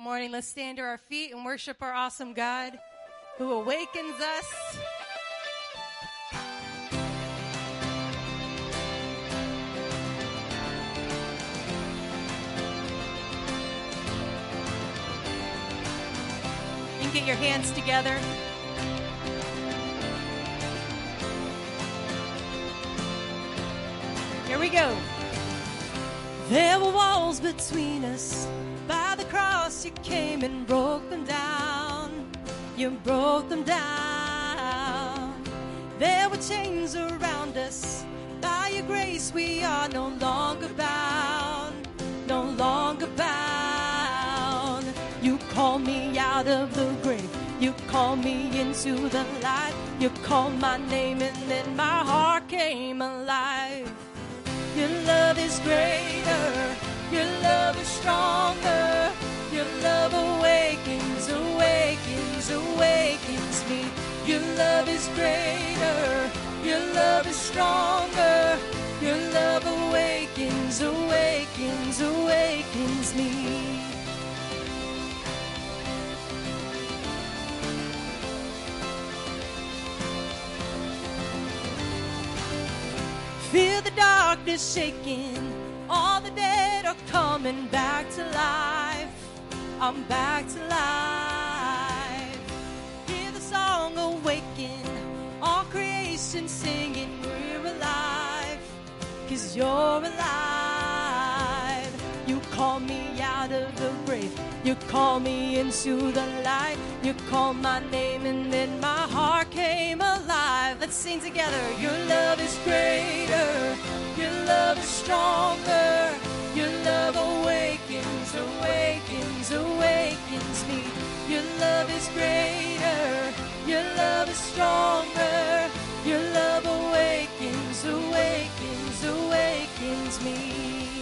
morning. Let's stand to our feet and worship our awesome God who awakens us. Can get your hands together. Here we go. There were walls between us. Cross, you came and broke them down. You broke them down. There were chains around us. By your grace, we are no longer bound. No longer bound. You call me out of the grave. You call me into the light. You called my name, and then my heart came alive. Your love is greater. Your love is stronger. Your love awakens, awakens, awakens me. Your love is greater. Your love is stronger. Your love awakens, awakens, awakens me. Feel the darkness shaking. All the dead are coming back to life. I'm back to life. Hear the song awaken. All creation singing, we're alive. Cause you're alive. You call me out of the You call me into the light. You call my name, and then my heart came alive. Let's sing together. Your love is greater. Your love is stronger. Your love awakens, awakens, awakens me. Your love is greater. Your love is stronger. Your love awakens, awakens, awakens me.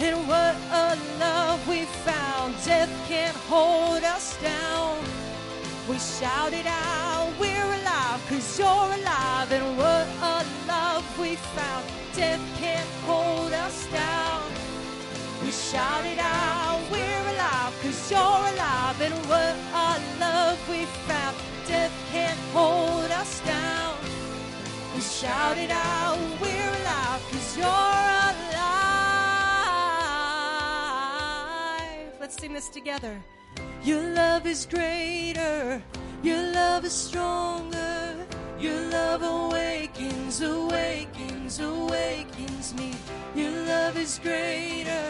And what a love we found. Death can't hold us down. We shout it out, we're alive, cause you're alive. And what a love we found. Death can't hold us down. We shout it out, we're alive, cause you're alive. And what a love we found. Death can't hold us down. We shout it out, we're alive, cause you're alive. Let's sing this together. Your love is greater, your love is stronger, your love awakens, awakens, awakens me. Your love is greater,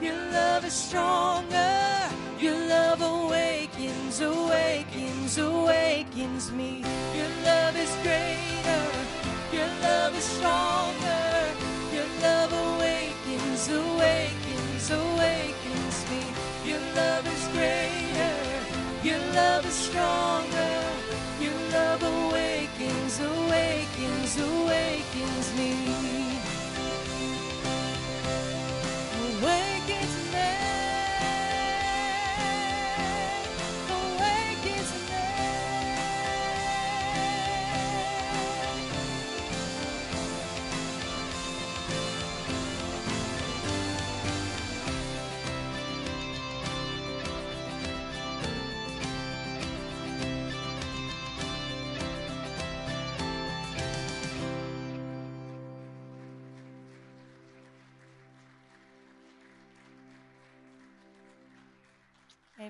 your love is stronger, your love awakens, awakens, awakens me. Your love is greater, love is greater, your love is stronger, your love awakens, awakens, awakens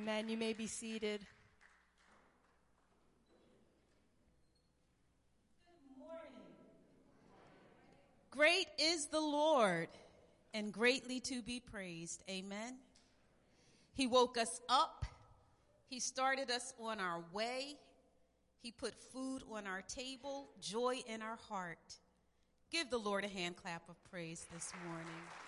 Amen. You may be seated. Good morning. Great is the Lord and greatly to be praised. Amen. He woke us up. He started us on our way. He put food on our table, joy in our heart. Give the Lord a hand clap of praise this morning.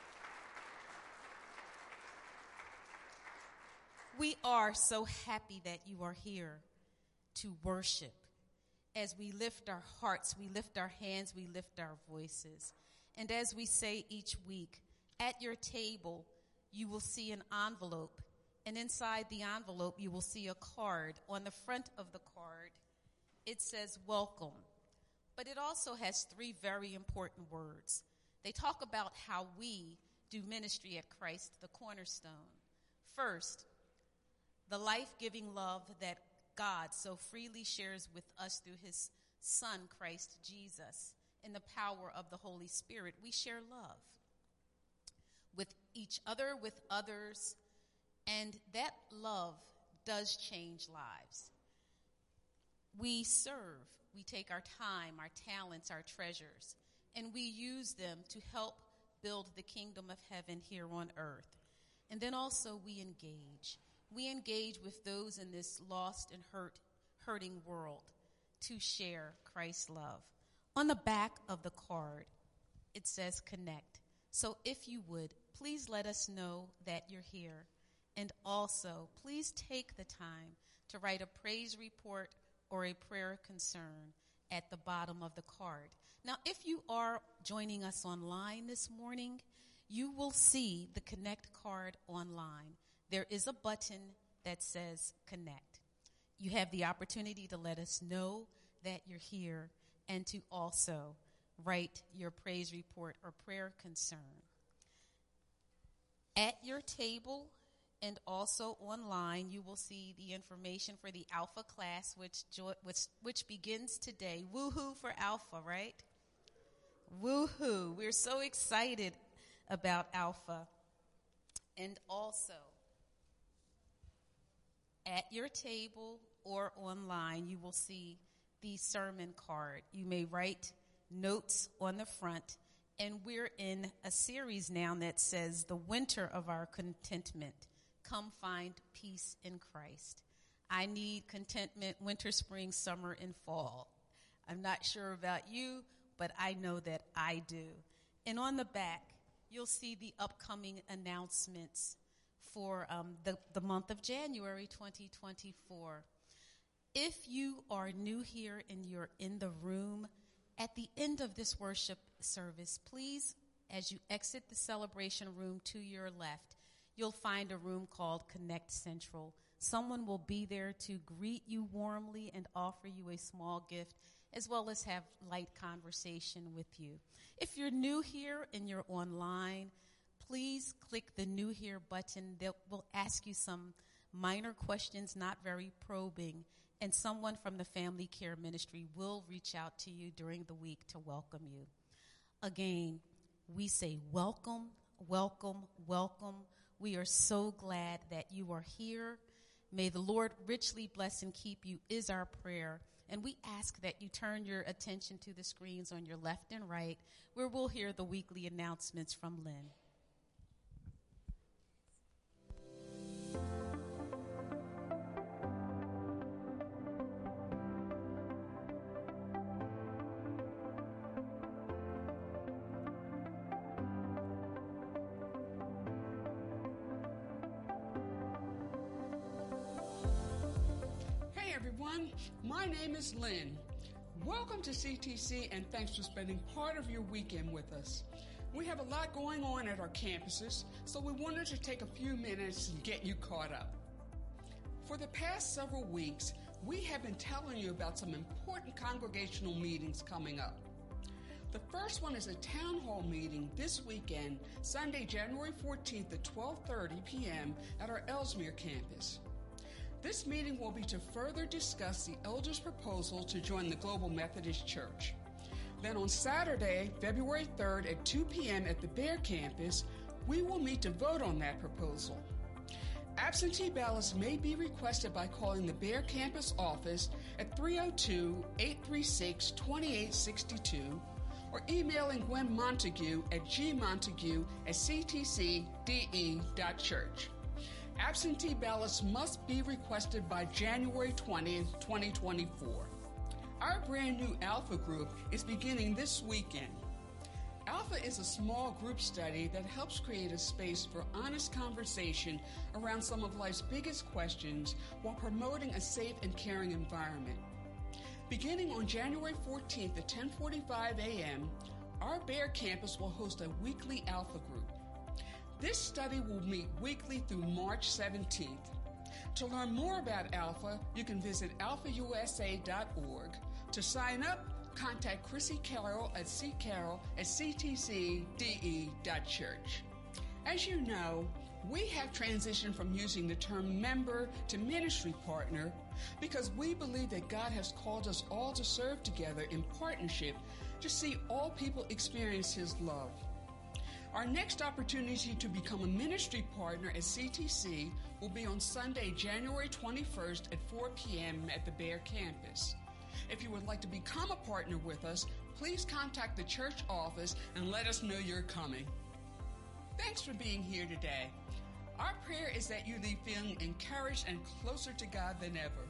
We are so happy that you are here to worship. As we lift our hearts, we lift our hands, we lift our voices. And as we say each week, at your table, you will see an envelope. And inside the envelope, you will see a card. On the front of the card, it says welcome. But it also has three very important words. They talk about how we do ministry at Christ, the cornerstone. First, the life giving love that God so freely shares with us through his Son, Christ Jesus, in the power of the Holy Spirit. We share love with each other, with others, and that love does change lives. We serve, we take our time, our talents, our treasures, and we use them to help build the kingdom of heaven here on earth. And then also we engage. We engage with those in this lost and hurt, hurting world to share Christ's love. On the back of the card, it says connect. So if you would, please let us know that you're here. And also, please take the time to write a praise report or a prayer concern at the bottom of the card. Now, if you are joining us online this morning, you will see the Connect card online. There is a button that says Connect. You have the opportunity to let us know that you're here and to also write your praise report or prayer concern. At your table and also online, you will see the information for the Alpha class, which, which, which begins today. Woohoo for Alpha, right? Woohoo. We're so excited about Alpha. And also, at your table or online, you will see the sermon card. You may write notes on the front. And we're in a series now that says the winter of our contentment. Come find peace in Christ. I need contentment winter, spring, summer, and fall. I'm not sure about you, but I know that I do. And on the back, you'll see the upcoming announcements for um, the, the month of January 2024. If you are new here and you're in the room, at the end of this worship service, please, as you exit the celebration room to your left, you'll find a room called Connect Central. Someone will be there to greet you warmly and offer you a small gift, as well as have light conversation with you. If you're new here and you're online, please click the New Here button that will ask you some minor questions, not very probing, and someone from the family care ministry will reach out to you during the week to welcome you. Again, we say welcome, welcome, welcome. We are so glad that you are here. May the Lord richly bless and keep you is our prayer. And we ask that you turn your attention to the screens on your left and right, where we'll hear the weekly announcements from Lynn. To CTC and thanks for spending part of your weekend with us. We have a lot going on at our campuses, so we wanted to take a few minutes and get you caught up. For the past several weeks, we have been telling you about some important congregational meetings coming up. The first one is a town hall meeting this weekend, Sunday, January 14th at 12:30 p.m. at our Elsmere campus. This meeting will be to further discuss the elders' proposal to join the Global Methodist Church. Then on Saturday, February 3rd at 2 p.m. at the Bear campus, we will meet to vote on that proposal. Absentee ballots may be requested by calling the Bear campus office at 302 836 2862 or emailing Gwen Montague at gmontague at ctcde.church. Absentee ballots must be requested by January 20, 2024. Our brand new Alpha group is beginning this weekend. Alpha is a small group study that helps create a space for honest conversation around some of life's biggest questions while promoting a safe and caring environment. Beginning on January 14th at 10:45 a.m., our Bear campus will host a weekly Alpha group. This study will meet weekly through March 17th. To learn more about Alpha, you can visit alphausa.org. To sign up, contact Chrissy Carroll at ccarroll at ctcde.church. As you know, We have transitioned from using the term member to ministry partner because we believe that God has called us all to serve together in partnership to see all people experience His love. Our next opportunity to become a ministry partner at CTC will be on Sunday, January 21st at 4 p.m. at the Bear campus. If you would like to become a partner with us, please contact the church office and let us know you're coming. Thanks for being here today. Our prayer is that you leave feeling encouraged and closer to God than ever.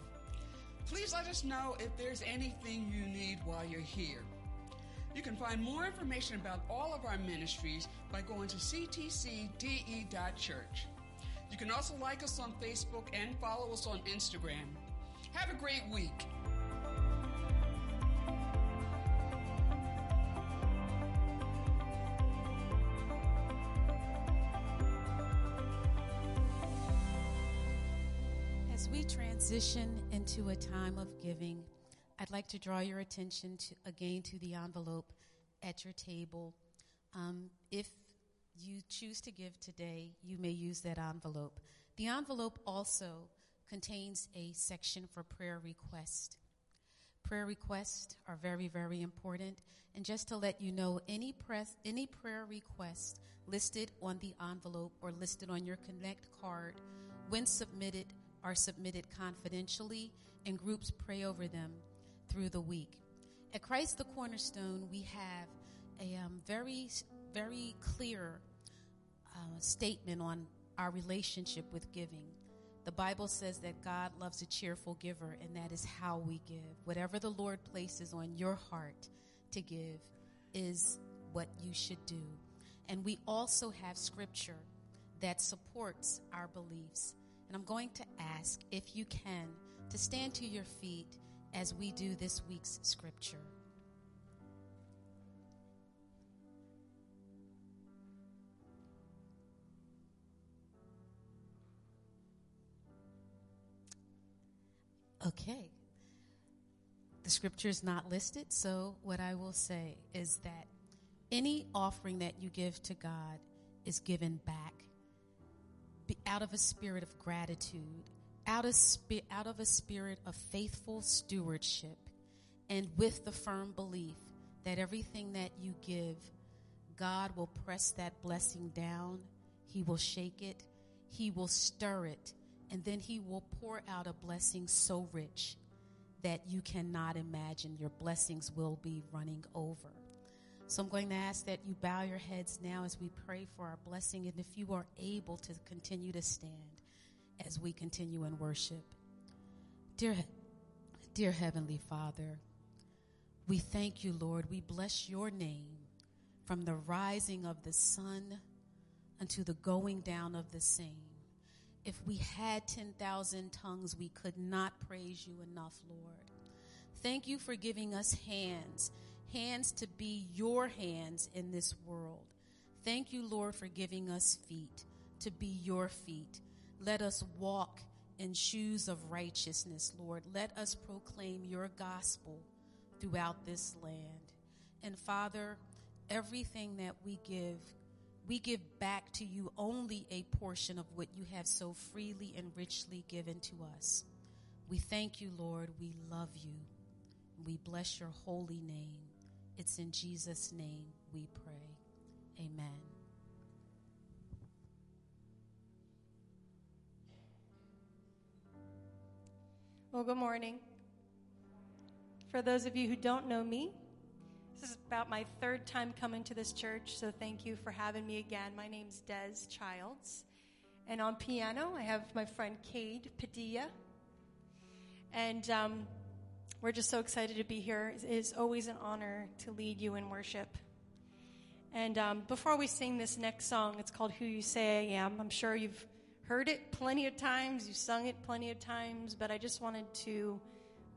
Please let us know if there's anything you need while you're here. You can find more information about all of our ministries by going to ctcde.church. You can also like us on Facebook and follow us on Instagram. Have a great week. As we transition into a time of giving, I'd like to draw your attention to, again to the envelope at your table. Um, if you choose to give today, you may use that envelope. The envelope also contains a section for prayer request. Prayer requests are very, very important. And just to let you know, any press, any prayer request listed on the envelope or listed on your Connect card, when submitted, are submitted confidentially, and groups pray over them through the week. At Christ the Cornerstone, we have a um, very, very clear uh, statement on our relationship with giving. The Bible says that God loves a cheerful giver, and that is how we give. Whatever the Lord places on your heart to give is what you should do. And we also have scripture that supports our beliefs. And I'm going to ask, if you can, to stand to your feet as we do this week's scripture. Okay. The scripture is not listed, so what I will say is that any offering that you give to God is given back out of a spirit of gratitude, out of, spi- out of a spirit of faithful stewardship, and with the firm belief that everything that you give, God will press that blessing down, He will shake it, He will stir it, and then He will pour out a blessing so rich that you cannot imagine. Your blessings will be running over. So I'm going to ask that you bow your heads now as we pray for our blessing, and if you are able to continue to stand as we continue in worship. Dear, dear Heavenly Father, we thank you, Lord. We bless your name from the rising of the sun unto the going down of the same. If we had 10,000 tongues, we could not praise you enough, Lord. Thank you for giving us hands, hands to be your hands in this world. Thank you, Lord, for giving us feet to be your feet. Let us walk in shoes of righteousness, Lord. Let us proclaim your gospel throughout this land. And Father, everything that we give, we give back to you only a portion of what you have so freely and richly given to us. We thank you, Lord. We love you. We bless your holy name. It's in Jesus' name we pray. Amen. Well, good morning. For those of you who don't know me, this is about my third time coming to this church, so thank you for having me again. My name's Des Childs. And on piano, I have my friend Cade Padilla. And um, we're just so excited to be here. It is always an honor to lead you in worship. And um, before we sing this next song, it's called Who You Say I Am. I'm sure you've heard it plenty of times, you've sung it plenty of times, but I just wanted to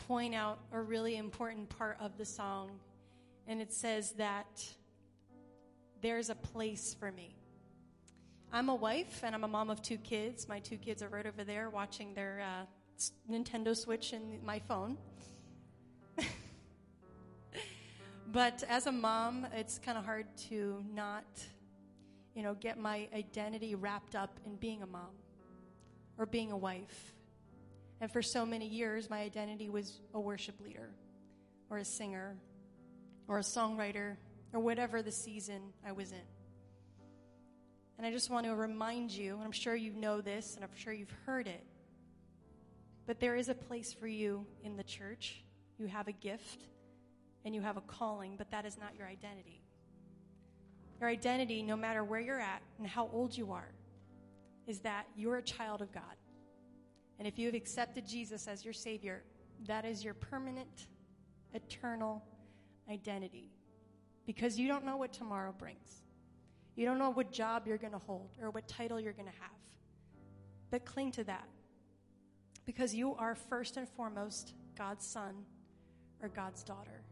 point out a really important part of the song. And it says that there's a place for me. I'm a wife and I'm a mom of two kids. My two kids are right over there watching their uh, Nintendo Switch and my phone. but as a mom, it's kind of hard to not you know, get my identity wrapped up in being a mom or being a wife. And for so many years, my identity was a worship leader or a singer or a songwriter or whatever the season I was in. And I just want to remind you, and I'm sure you know this, and I'm sure you've heard it, but there is a place for you in the church. You have a gift and you have a calling, but that is not your identity. Your identity, no matter where you're at and how old you are, is that you're a child of God. And if you have accepted Jesus as your Savior, that is your permanent, eternal identity. Because you don't know what tomorrow brings. You don't know what job you're going to hold or what title you're going to have. But cling to that. Because you are first and foremost God's son or God's daughter.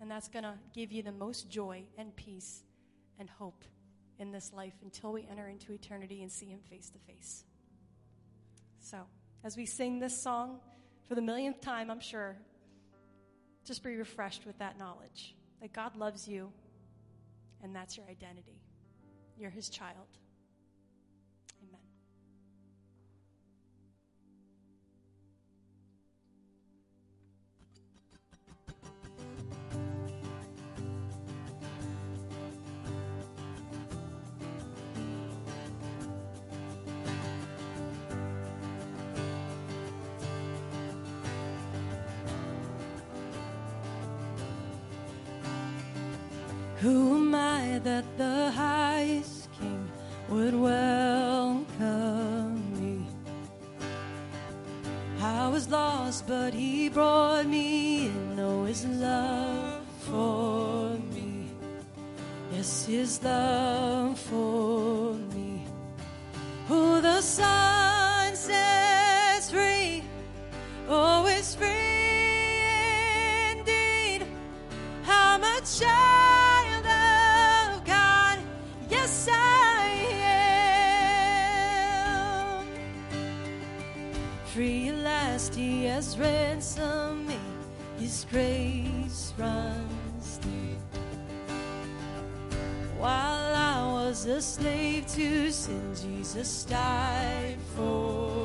And that's going to give you the most joy and peace and hope in this life until we enter into eternity and see Him face to face. So, as we sing this song for the millionth time, I'm sure, just be refreshed with that knowledge that God loves you and that's your identity. You're His child. Who am I that the highest king would welcome me? I was lost, but he brought me in. Know his love for me. Yes, his love for me. Who the Son sets free, oh, always free indeed. How much child has ransomed me. His grace runs deep. While I was a slave to sin, Jesus died for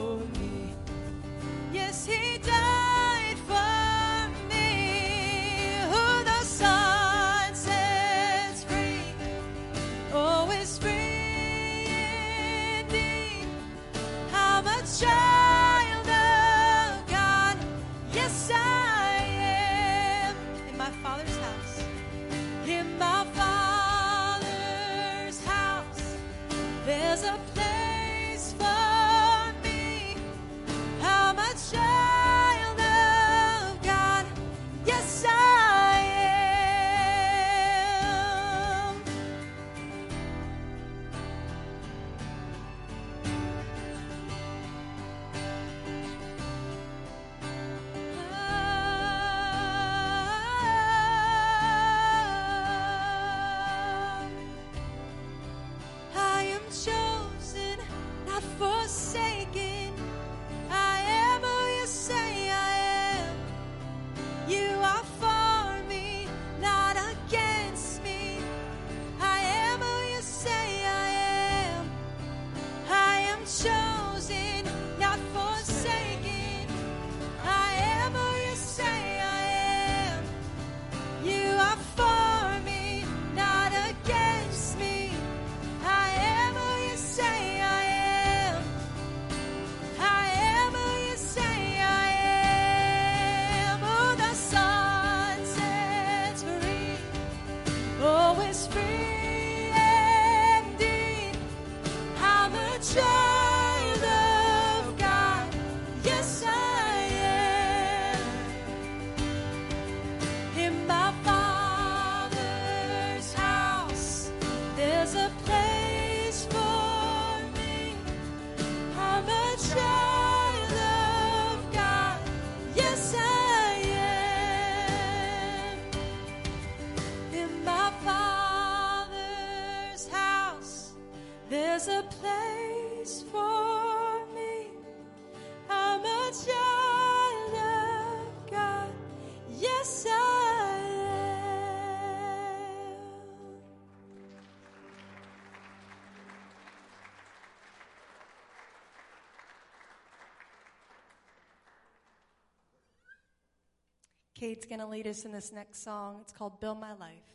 Kate's going to lead us in this next song. It's called Build My Life.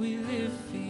We live for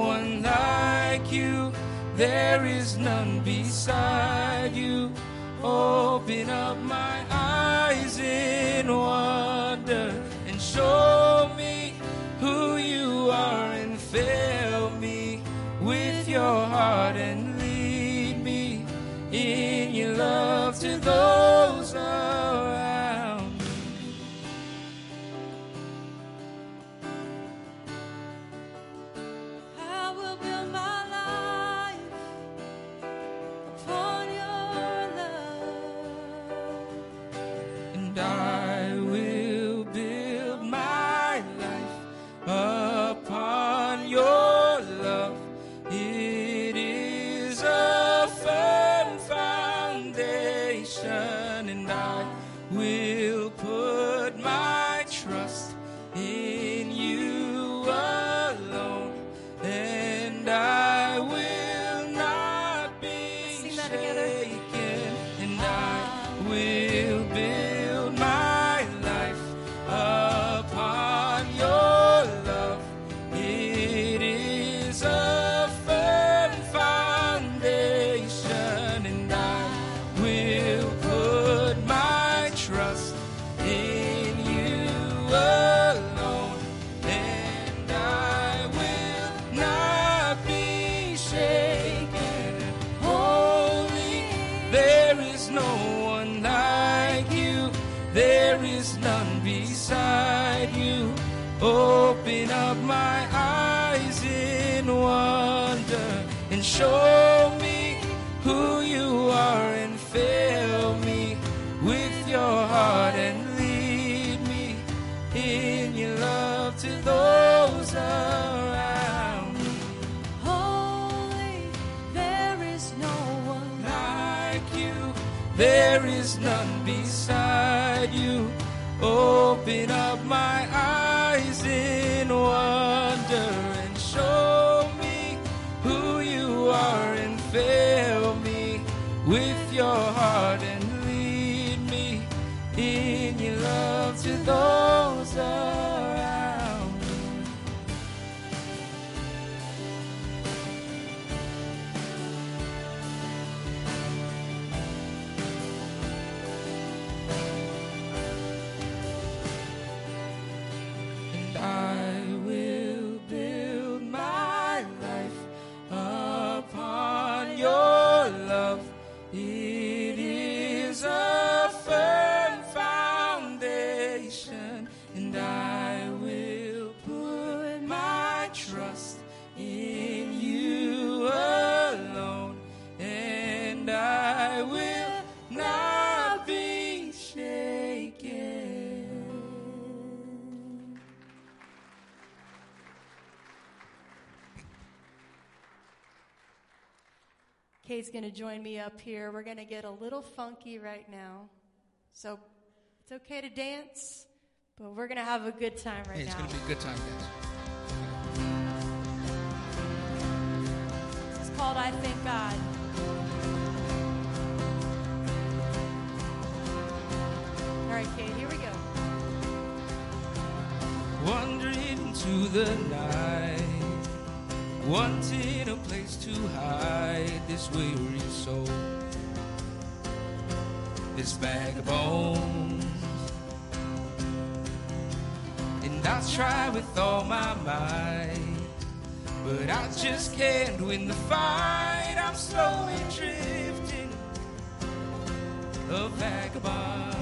There is none beside you. Open up show going to join me up here. We're going to get a little funky right now. So it's okay to dance, but we're going to have a good time right Hey, it's now. going to be a good time, guys. This is called I Thank God. All right, Kate, here we go. Wandering into the night, wanting a place to hide this weary soul, this bag of bones. And I try with all my might, but I just can't win the fight. I'm slowly drifting, a vagabond.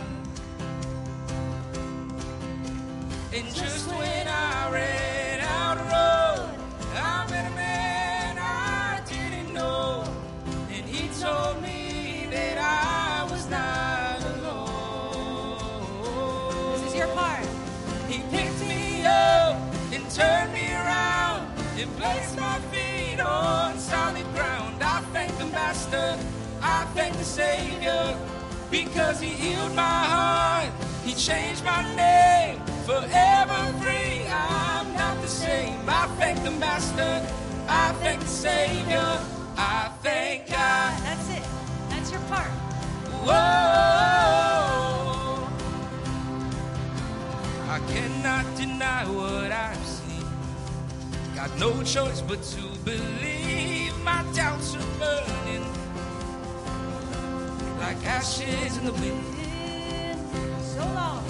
And just when I ran on solid ground. I thank the Master, I thank the Savior, because He healed my heart. He changed my name, forever free. I'm not the same. I thank the Master, I thank the Savior, I thank God. That's it. That's your part. Whoa. I cannot deny what I've. Got no choice but to believe my doubts are burning like ashes in the wind. So long.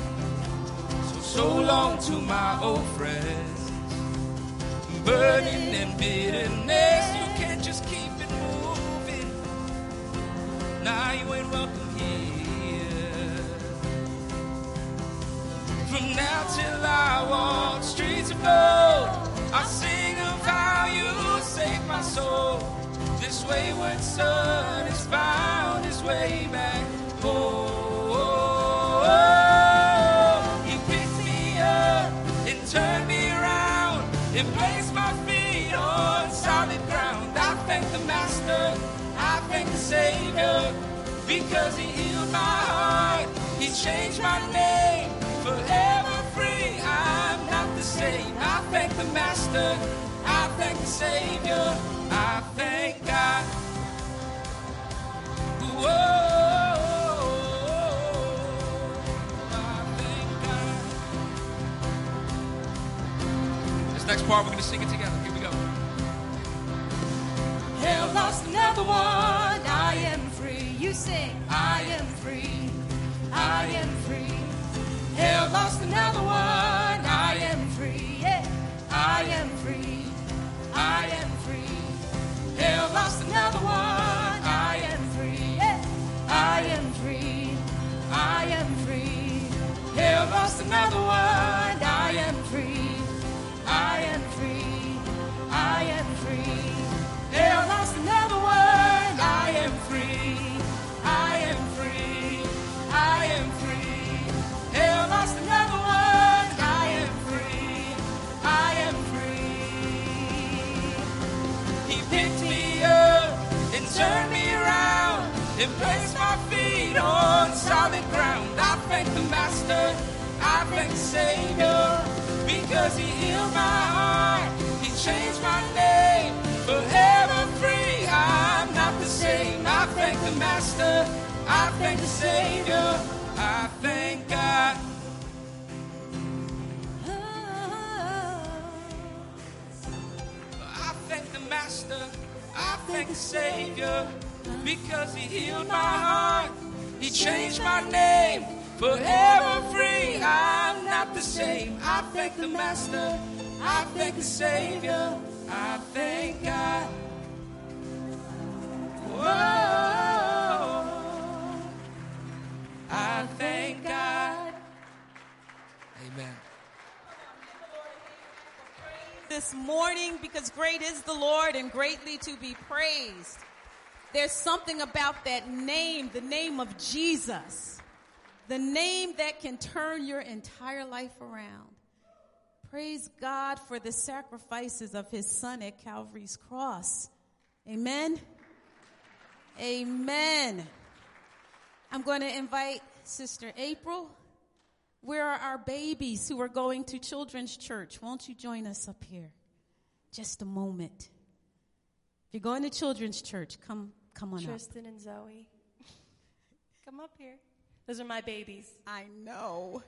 So, so long to my old friends. Burning and bitterness, you can't just keep it moving. Now you ain't welcome here. From now till I walk streets of gold, I sing of how you saved my soul. This wayward son has found his way back home. He picked me up and turned me around and placed my feet on solid ground. I thank the Master, I thank the Savior, because He healed my heart. He changed my name, forever not. I thank the Master, I thank the Savior, I thank God. Whoa, I thank God. This next part, we're going to sing it together. Here we go. Hell lost another one. I am free. You sing. I am free. I am free. Hell lost another one. I am free. I am free. I am free. Hell lost another one. I am free. I am free. I am free. Hell lost another one. I am free. I am free. I am free. Hell lost another one. I am free. I am free. I am free. Hell lost another one. Picked me up and turned me around and placed my feet on solid ground. I thank the Master, I thank the Savior because He healed my heart. He changed my name forever free. I'm not the same. I thank the Master. I thank the Savior. Thank the Savior because He healed my heart. He changed my name forever free. I'm not the same. I thank the Master. I thank the Savior. I thank God. Whoa. I thank God. Amen. This morning because great is the Lord and greatly to be praised. There's something about that name, the name of Jesus, the name that can turn your entire life around. Praise God for the sacrifices of his son at Calvary's cross. Amen. Amen. I'm going to invite Sister April. Where are our babies who are going to children's church? Won't you join us up here? Just a moment. If you're going to children's church, come come on up Tristan and Zoe. Come up here. Those are my babies. I know.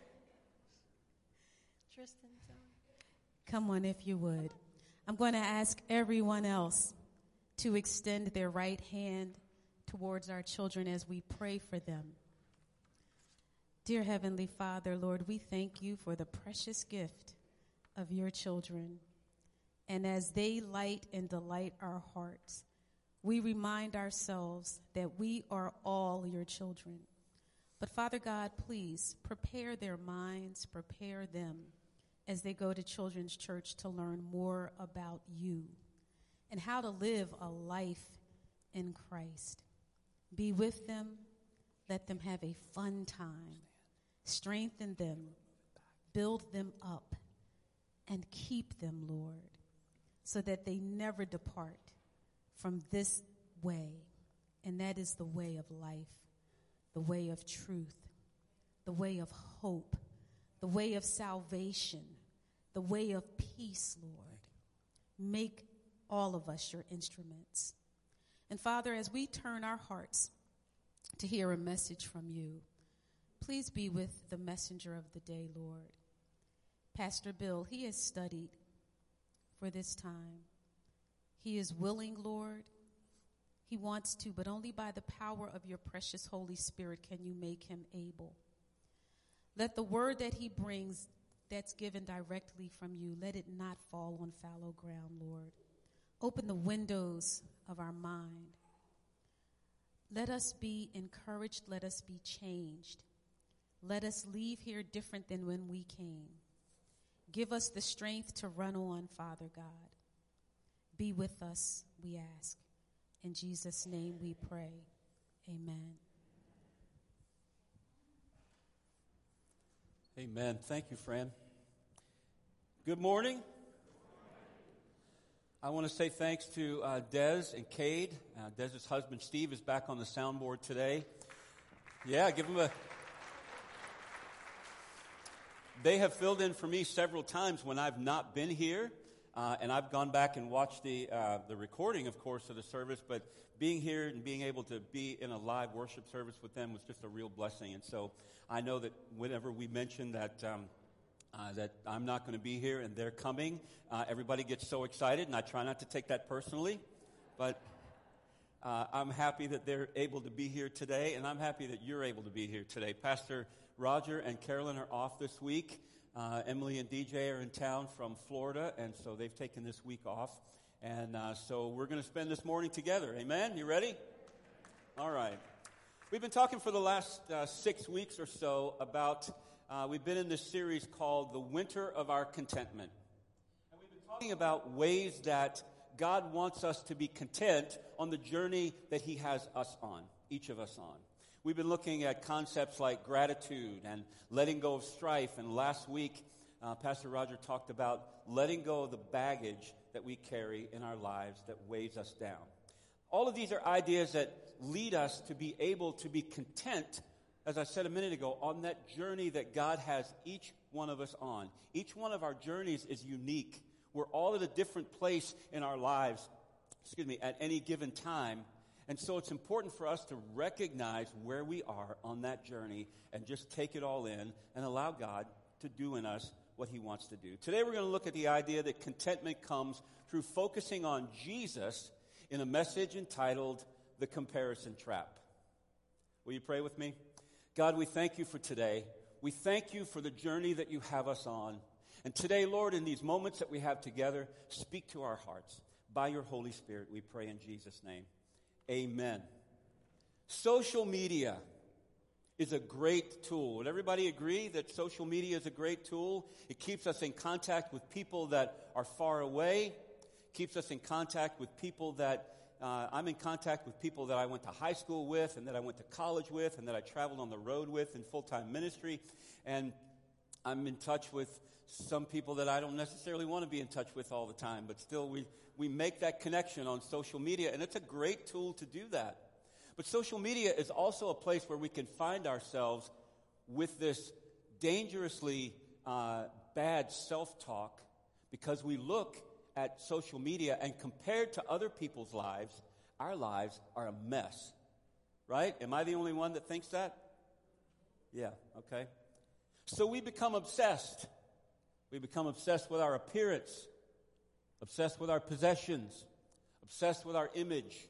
Tristan, Zoe. Come on if you would. I'm going to ask everyone else to extend their right hand towards our children as we pray for them. Dear Heavenly Father, Lord, we thank you for the precious gift of your children. And as they light and delight our hearts, we remind ourselves that we are all your children. But Father God, please prepare their minds, prepare them as they go to children's church to learn more about you and how to live a life in Christ. Be with them, let them have a fun time, strengthen them, build them up, and keep them, Lord, so that they never depart from this way, and that is the way of life, the way of truth, the way of hope, the way of salvation, the way of peace, Lord. Make all of us your instruments. And Father, as we turn our hearts to hear a message from you, please be with the messenger of the day, Lord. Pastor Bill, he has studied for this time. He is willing, Lord. He wants to, but only by the power of your precious Holy Spirit can you make him able. Let the word that he brings that's given directly from you, let it not fall on fallow ground, Lord. Open the windows of our mind. Let us be encouraged. Let us be changed. Let us leave here different than when we came. Give us the strength to run on, Father God. Be with us, we ask. In Jesus' name we pray. Amen. Amen. Thank you, Fran. Good morning. I want to say thanks to uh, Des and Cade. Uh, Dez's husband, Steve, is back on the soundboard today. Yeah, give him a. They have filled in for me several times when I've not been here, uh, and I've gone back and watched the uh, the recording, of course, of the service. But being here and being able to be in a live worship service with them was just a real blessing. And so I know that whenever we mention that. Um, uh, that I'm not going to be here and they're coming. Uh, everybody gets so excited, and I try not to take that personally. But uh, I'm happy that they're able to be here today, and I'm happy that you're able to be here today. Pastor Roger and Carolyn are off this week. Uh, Emily and DJ are in town from Florida, and so they've taken this week off. And uh, so we're going to spend this morning together. Amen? You ready? All right. We've been talking for the last uh, six weeks or so about uh, we've been in this series called The Winter of Our Contentment. And we've been talking about ways that God wants us to be content on the journey that He has us on, each of us on. We've been looking at concepts like gratitude and letting go of strife. And last week, uh, Pastor Roger talked about letting go of the baggage that we carry in our lives that weighs us down. All of these are ideas that lead us to be able to be content as I said a minute ago, on that journey that God has each one of us on. Each one of our journeys is unique. We're all at a different place in our lives, excuse me, at any given time. And so it's important for us to recognize where we are on that journey and just take it all in and allow God to do in us what he wants to do. Today we're going to look at the idea that contentment comes through focusing on Jesus in a message entitled The Comparison Trap. Will you pray with me? God, we thank you for today. We thank you for the journey that you have us on. And today, Lord, in these moments that we have together, speak to our hearts. By your Holy Spirit, we pray in Jesus' name. Amen. Social media is a great tool. Would everybody agree that social media is a great tool? It keeps us in contact with people that are far away, keeps us in contact with people that uh, I'm in contact with people that I went to high school with and that I went to college with and that I traveled on the road with in full time ministry. And I'm in touch with some people that I don't necessarily want to be in touch with all the time, but still we, we make that connection on social media, and it's a great tool to do that. But social media is also a place where we can find ourselves with this dangerously uh, bad self talk because we look at social media and compared to other people's lives, our lives are a mess. Right? Am I the only one that thinks that? Yeah, okay. So we become obsessed. We become obsessed with our appearance, obsessed with our possessions, obsessed with our image,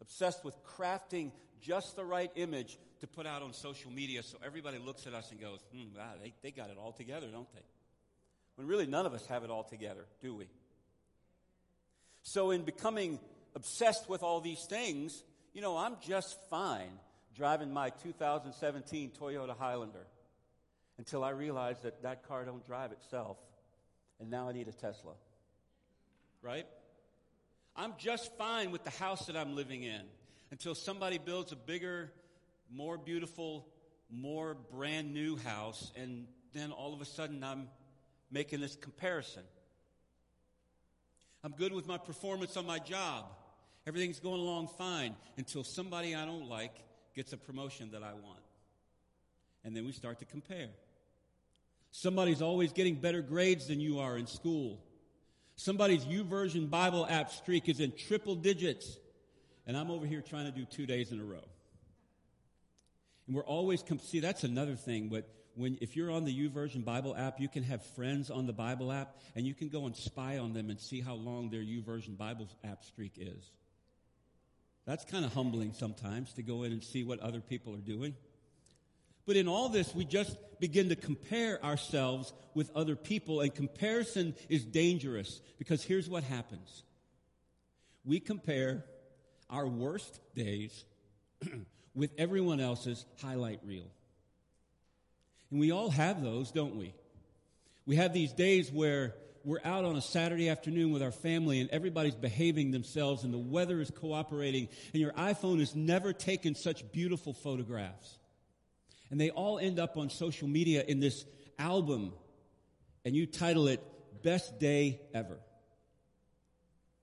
obsessed with crafting just the right image to put out on social media so everybody looks at us and goes, hmm, wow, they, they got it all together, don't they? When really none of us have it all together, do we? So, in becoming obsessed with all these things, you know, I'm just fine driving my 2017 Toyota Highlander until I realized that that car don't drive itself, and now I need a Tesla. Right? I'm just fine with the house that I'm living in until somebody builds a bigger, more beautiful, more brand new house, and then all of a sudden I'm making this comparison. I'm good with my performance on my job. Everything's going along fine until somebody I don't like gets a promotion that I want. And then we start to compare. Somebody's always getting better grades than you are in school. Somebody's YouVersion Bible app streak is in triple digits, and I'm over here trying to do two days in a row. And we're always, com- see, that's another thing, but when, if you're on the YouVersion Bible app, you can have friends on the Bible app, and you can go and spy on them and see how long their YouVersion Bible app streak is. That's kind of humbling sometimes to go in and see what other people are doing. But in all this, we just begin to compare ourselves with other people, and comparison is dangerous because here's what happens we compare our worst days with everyone else's highlight reel. And we all have those, don't we? We have these days where we're out on a Saturday afternoon with our family and everybody's behaving themselves and the weather is cooperating and your iPhone has never taken such beautiful photographs. And they all end up on social media in this album, and you title it Best Day Ever.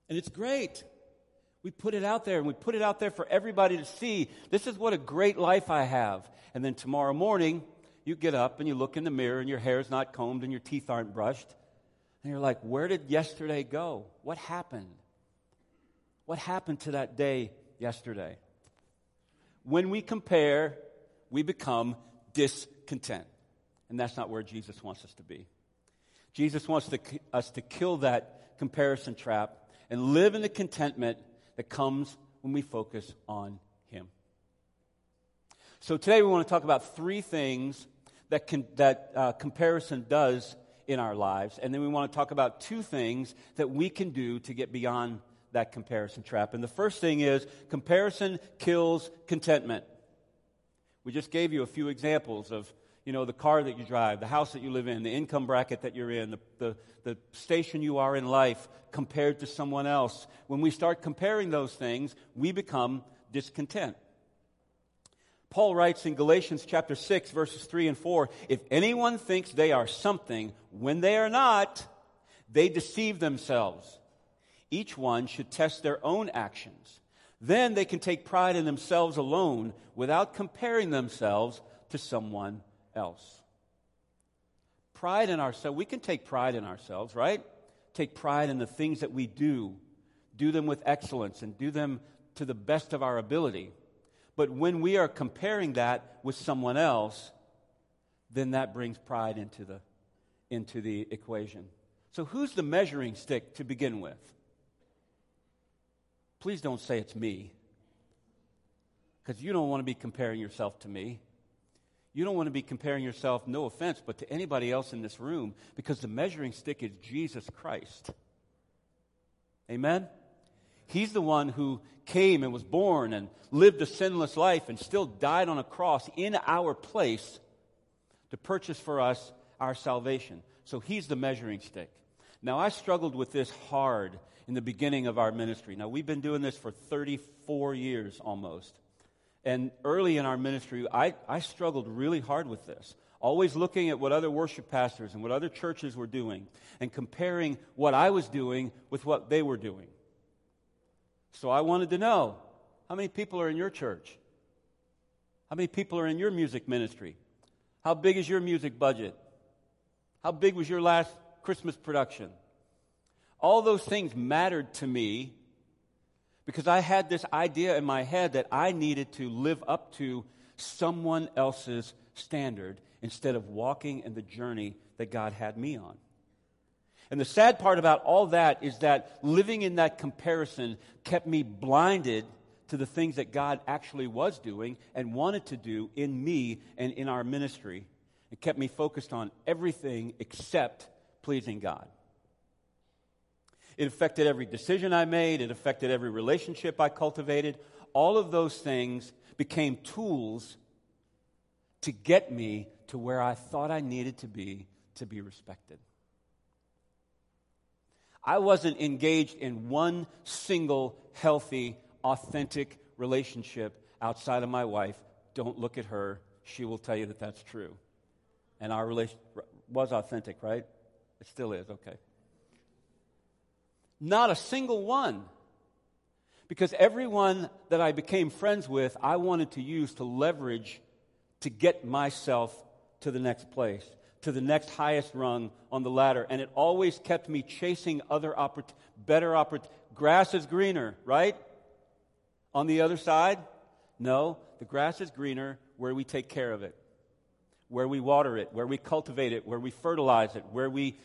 And it's great. We put it out there and we put it out there for everybody to see. This is what a great life I have. And then tomorrow morning, you get up and you look in the mirror and your hair's not combed and your teeth aren't brushed. And you're like, where did yesterday go? What happened? What happened to that day yesterday? When we compare we become discontent. And that's not where Jesus wants us to be. Jesus wants to, us to kill that comparison trap and live in the contentment that comes when we focus on Him. So today we want to talk about three things that, can, that uh, comparison does in our lives. And then we want to talk about two things that we can do to get beyond that comparison trap. And the first thing is comparison kills contentment. We just gave you a few examples of, you know, the car that you drive, the house that you live in, the income bracket that you're in, the, the, the station you are in life compared to someone else. When we start comparing those things, we become discontent. Paul writes in Galatians chapter 6, verses 3 and 4 If anyone thinks they are something when they are not, they deceive themselves. Each one should test their own actions. Then they can take pride in themselves alone without comparing themselves to someone else. Pride in ourselves, we can take pride in ourselves, right? Take pride in the things that we do, do them with excellence, and do them to the best of our ability. But when we are comparing that with someone else, then that brings pride into the, into the equation. So, who's the measuring stick to begin with? Please don't say it's me, because you don't want to be comparing yourself to me. You don't want to be comparing yourself, no offense, but to anybody else in this room, because the measuring stick is Jesus Christ. Amen? He's the one who came and was born and lived a sinless life and still died on a cross in our place to purchase for us our salvation. So he's the measuring stick. Now, I struggled with this hard in the beginning of our ministry. Now, we've been doing this for 34 years almost. And early in our ministry, I, I struggled really hard with this. Always looking at what other worship pastors and what other churches were doing and comparing what I was doing with what they were doing. So I wanted to know how many people are in your church? How many people are in your music ministry? How big is your music budget? How big was your last Christmas production? All those things mattered to me because I had this idea in my head that I needed to live up to someone else's standard instead of walking in the journey that God had me on. And the sad part about all that is that living in that comparison kept me blinded to the things that God actually was doing and wanted to do in me and in our ministry. It kept me focused on everything except pleasing God. It affected every decision I made, it affected every relationship I cultivated. All of those things became tools to get me to where I thought I needed to be to be respected. I wasn't engaged in one single healthy, authentic relationship outside of my wife. Don't look at her. She will tell you that that's true. And our relationship was authentic, right? It still is, okay. Not a single one. Because everyone that I became friends with, I wanted to use to leverage to get myself to the next place to the next highest rung on the ladder. And it always kept me chasing other oppor- better opportunities. Grass is greener, right? On the other side? No, the grass is greener where we take care of it, where we water it, where we cultivate it, where we fertilize it, where we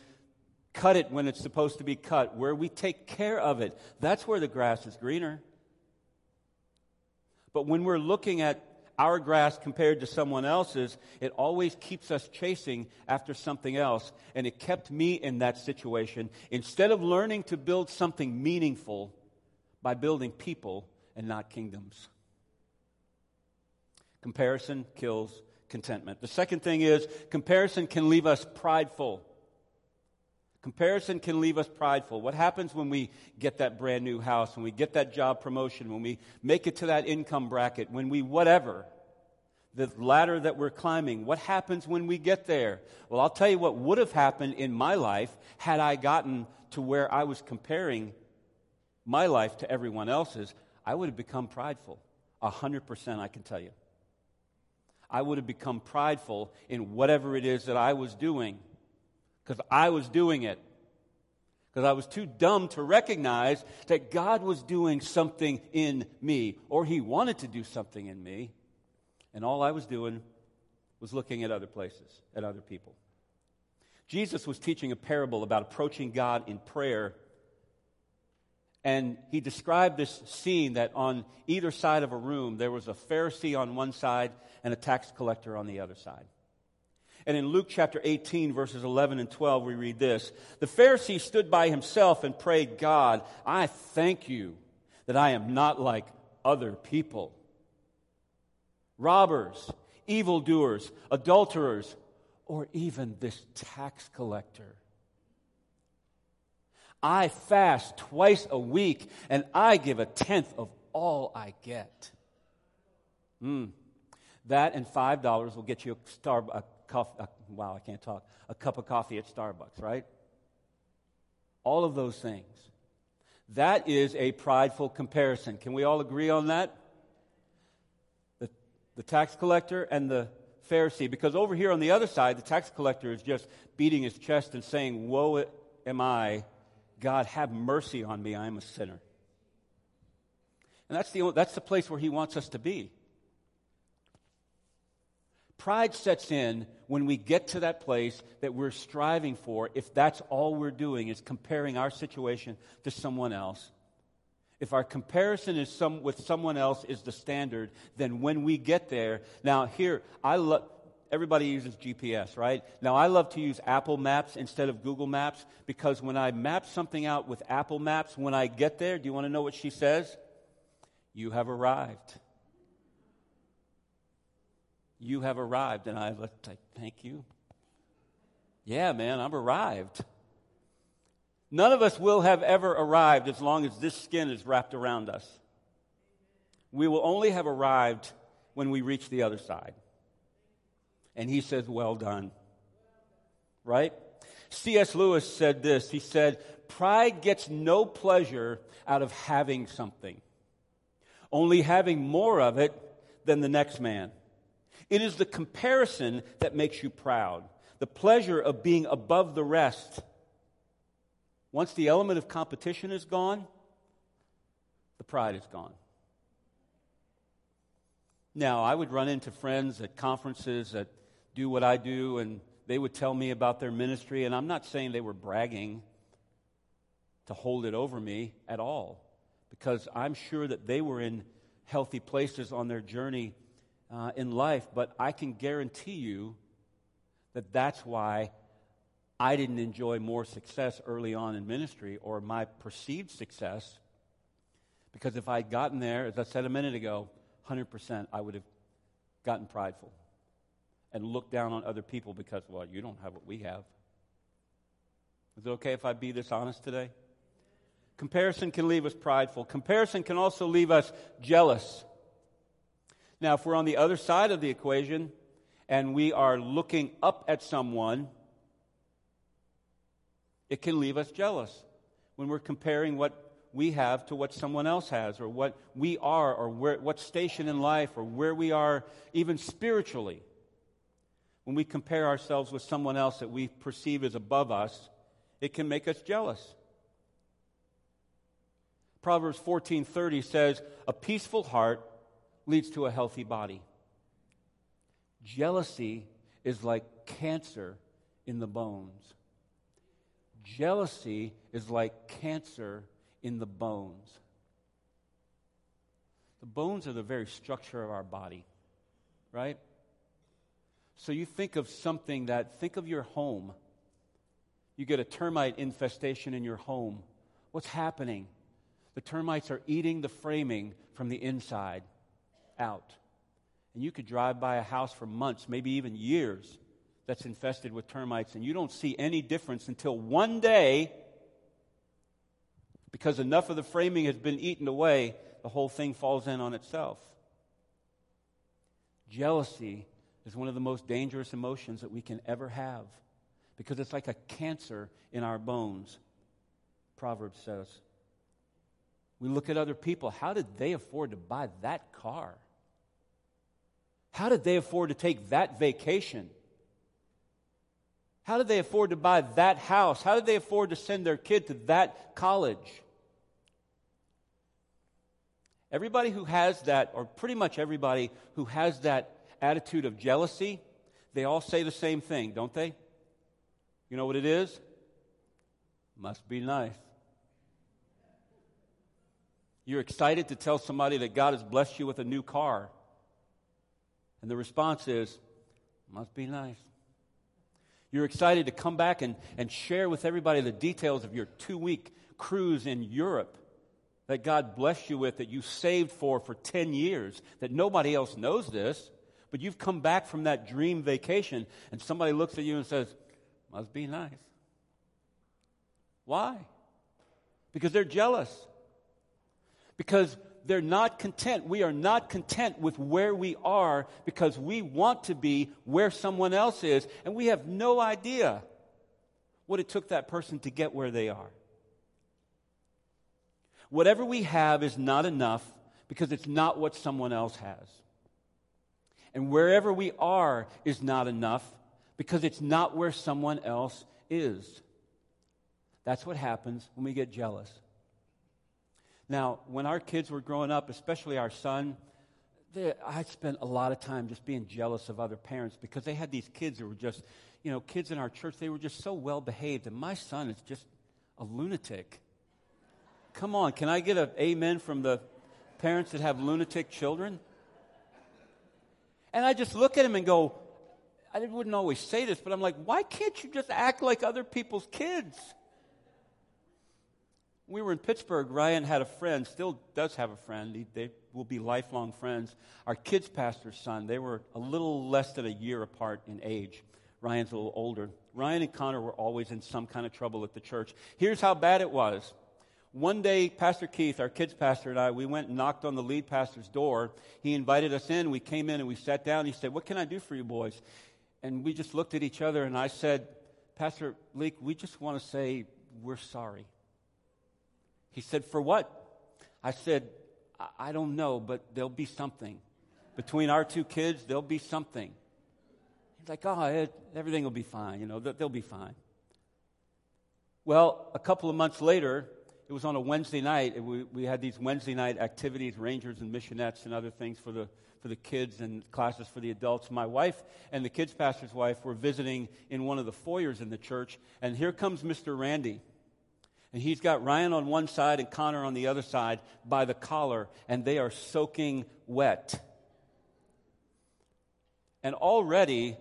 cut it when it's supposed to be cut, where we take care of it. That's where the grass is greener. But when we're looking at our grass compared to someone else's, it always keeps us chasing after something else. And it kept me in that situation. Instead of learning to build something meaningful by building people and not kingdoms. Comparison kills contentment. The second thing is comparison can leave us prideful. Comparison can leave us prideful. What happens when we get that brand new house, when we get that job promotion, when we make it to that income bracket, when we whatever, the ladder that we're climbing, what happens when we get there? Well, I'll tell you what would have happened in my life had I gotten to where I was comparing my life to everyone else's. I would have become prideful. A hundred percent, I can tell you. I would have become prideful in whatever it is that I was doing because I was doing it. Because I was too dumb to recognize that God was doing something in me, or He wanted to do something in me. And all I was doing was looking at other places, at other people. Jesus was teaching a parable about approaching God in prayer. And he described this scene that on either side of a room, there was a Pharisee on one side and a tax collector on the other side. And in Luke chapter 18, verses 11 and 12, we read this The Pharisee stood by himself and prayed, God, I thank you that I am not like other people robbers, evildoers, adulterers, or even this tax collector. I fast twice a week and I give a tenth of all I get. Mm. That and $5 will get you a Starbucks coffee, uh, wow, I can't talk, a cup of coffee at Starbucks, right? All of those things. That is a prideful comparison. Can we all agree on that? The, the tax collector and the Pharisee. Because over here on the other side, the tax collector is just beating his chest and saying, Woe am I. God, have mercy on me. I am a sinner. And that's the, that's the place where he wants us to be. Pride sets in when we get to that place that we're striving for, if that's all we're doing is comparing our situation to someone else. If our comparison is some, with someone else is the standard, then when we get there, now here, I love, everybody uses GPS, right? Now I love to use Apple Maps instead of Google Maps because when I map something out with Apple Maps, when I get there, do you want to know what she says? You have arrived you have arrived. And I was like, thank you. Yeah, man, I've arrived. None of us will have ever arrived as long as this skin is wrapped around us. We will only have arrived when we reach the other side. And he says, Well done. Right? C.S. Lewis said this. He said, Pride gets no pleasure out of having something, only having more of it than the next man. It is the comparison that makes you proud, the pleasure of being above the rest. Once the element of competition is gone, the pride is gone. Now, I would run into friends at conferences that do what I do, and they would tell me about their ministry, and I'm not saying they were bragging to hold it over me at all, because I'm sure that they were in healthy places on their journey uh, in life, but I can guarantee you that that's why I didn't enjoy more success early on in ministry or my perceived success. Because if I'd gotten there, as I said a minute ago, 100%, I would have gotten prideful and looked down on other people because, well, you don't have what we have. Is it okay if I be this honest today? Comparison can leave us prideful. Comparison can also leave us jealous. Now, if we're on the other side of the equation and we are looking up at someone, it can leave us jealous when we're comparing what we have to what someone else has, or what we are, or where, what station in life, or where we are even spiritually. When we compare ourselves with someone else that we perceive as above us, it can make us jealous. Proverbs 14:30 says, "A peaceful heart leads to a healthy body. Jealousy is like cancer in the bones. Jealousy is like cancer in the bones. The bones are the very structure of our body, right? So you think of something that, think of your home. You get a termite infestation in your home. What's happening? The termites are eating the framing from the inside out. And you could drive by a house for months, maybe even years, that's infested with termites, and you don't see any difference until one day, because enough of the framing has been eaten away, the whole thing falls in on itself. Jealousy is one of the most dangerous emotions that we can ever have because it's like a cancer in our bones, Proverbs says. We look at other people. How did they afford to buy that car? How did they afford to take that vacation? How did they afford to buy that house? How did they afford to send their kid to that college? Everybody who has that, or pretty much everybody who has that attitude of jealousy, they all say the same thing, don't they? You know what it is? Must be nice. You're excited to tell somebody that God has blessed you with a new car. And the response is, must be nice. You're excited to come back and, and share with everybody the details of your two week cruise in Europe that God blessed you with, that you saved for for 10 years, that nobody else knows this, but you've come back from that dream vacation and somebody looks at you and says, must be nice. Why? Because they're jealous. Because they're not content. We are not content with where we are because we want to be where someone else is, and we have no idea what it took that person to get where they are. Whatever we have is not enough because it's not what someone else has. And wherever we are is not enough because it's not where someone else is. That's what happens when we get jealous. Now, when our kids were growing up, especially our son, they, I spent a lot of time just being jealous of other parents because they had these kids that were just, you know, kids in our church, they were just so well behaved. And my son is just a lunatic. Come on, can I get an amen from the parents that have lunatic children? And I just look at him and go, I wouldn't always say this, but I'm like, why can't you just act like other people's kids? We were in Pittsburgh, Ryan had a friend, still does have a friend. He, they will be lifelong friends. Our kids' pastor's son, they were a little less than a year apart in age. Ryan's a little older. Ryan and Connor were always in some kind of trouble at the church. Here's how bad it was. One day, Pastor Keith, our kids' pastor, and I, we went and knocked on the lead pastor's door. He invited us in. We came in and we sat down. He said, What can I do for you boys? And we just looked at each other, and I said, Pastor Leek, we just want to say we're sorry. He said, For what? I said, I, I don't know, but there'll be something. Between our two kids, there'll be something. He's like, Oh, it, everything will be fine. You know, they'll be fine. Well, a couple of months later, it was on a Wednesday night. We, we had these Wednesday night activities, rangers and missionettes and other things for the, for the kids and classes for the adults. My wife and the kids' pastor's wife were visiting in one of the foyers in the church, and here comes Mr. Randy. And he's got Ryan on one side and Connor on the other side by the collar, and they are soaking wet. And already,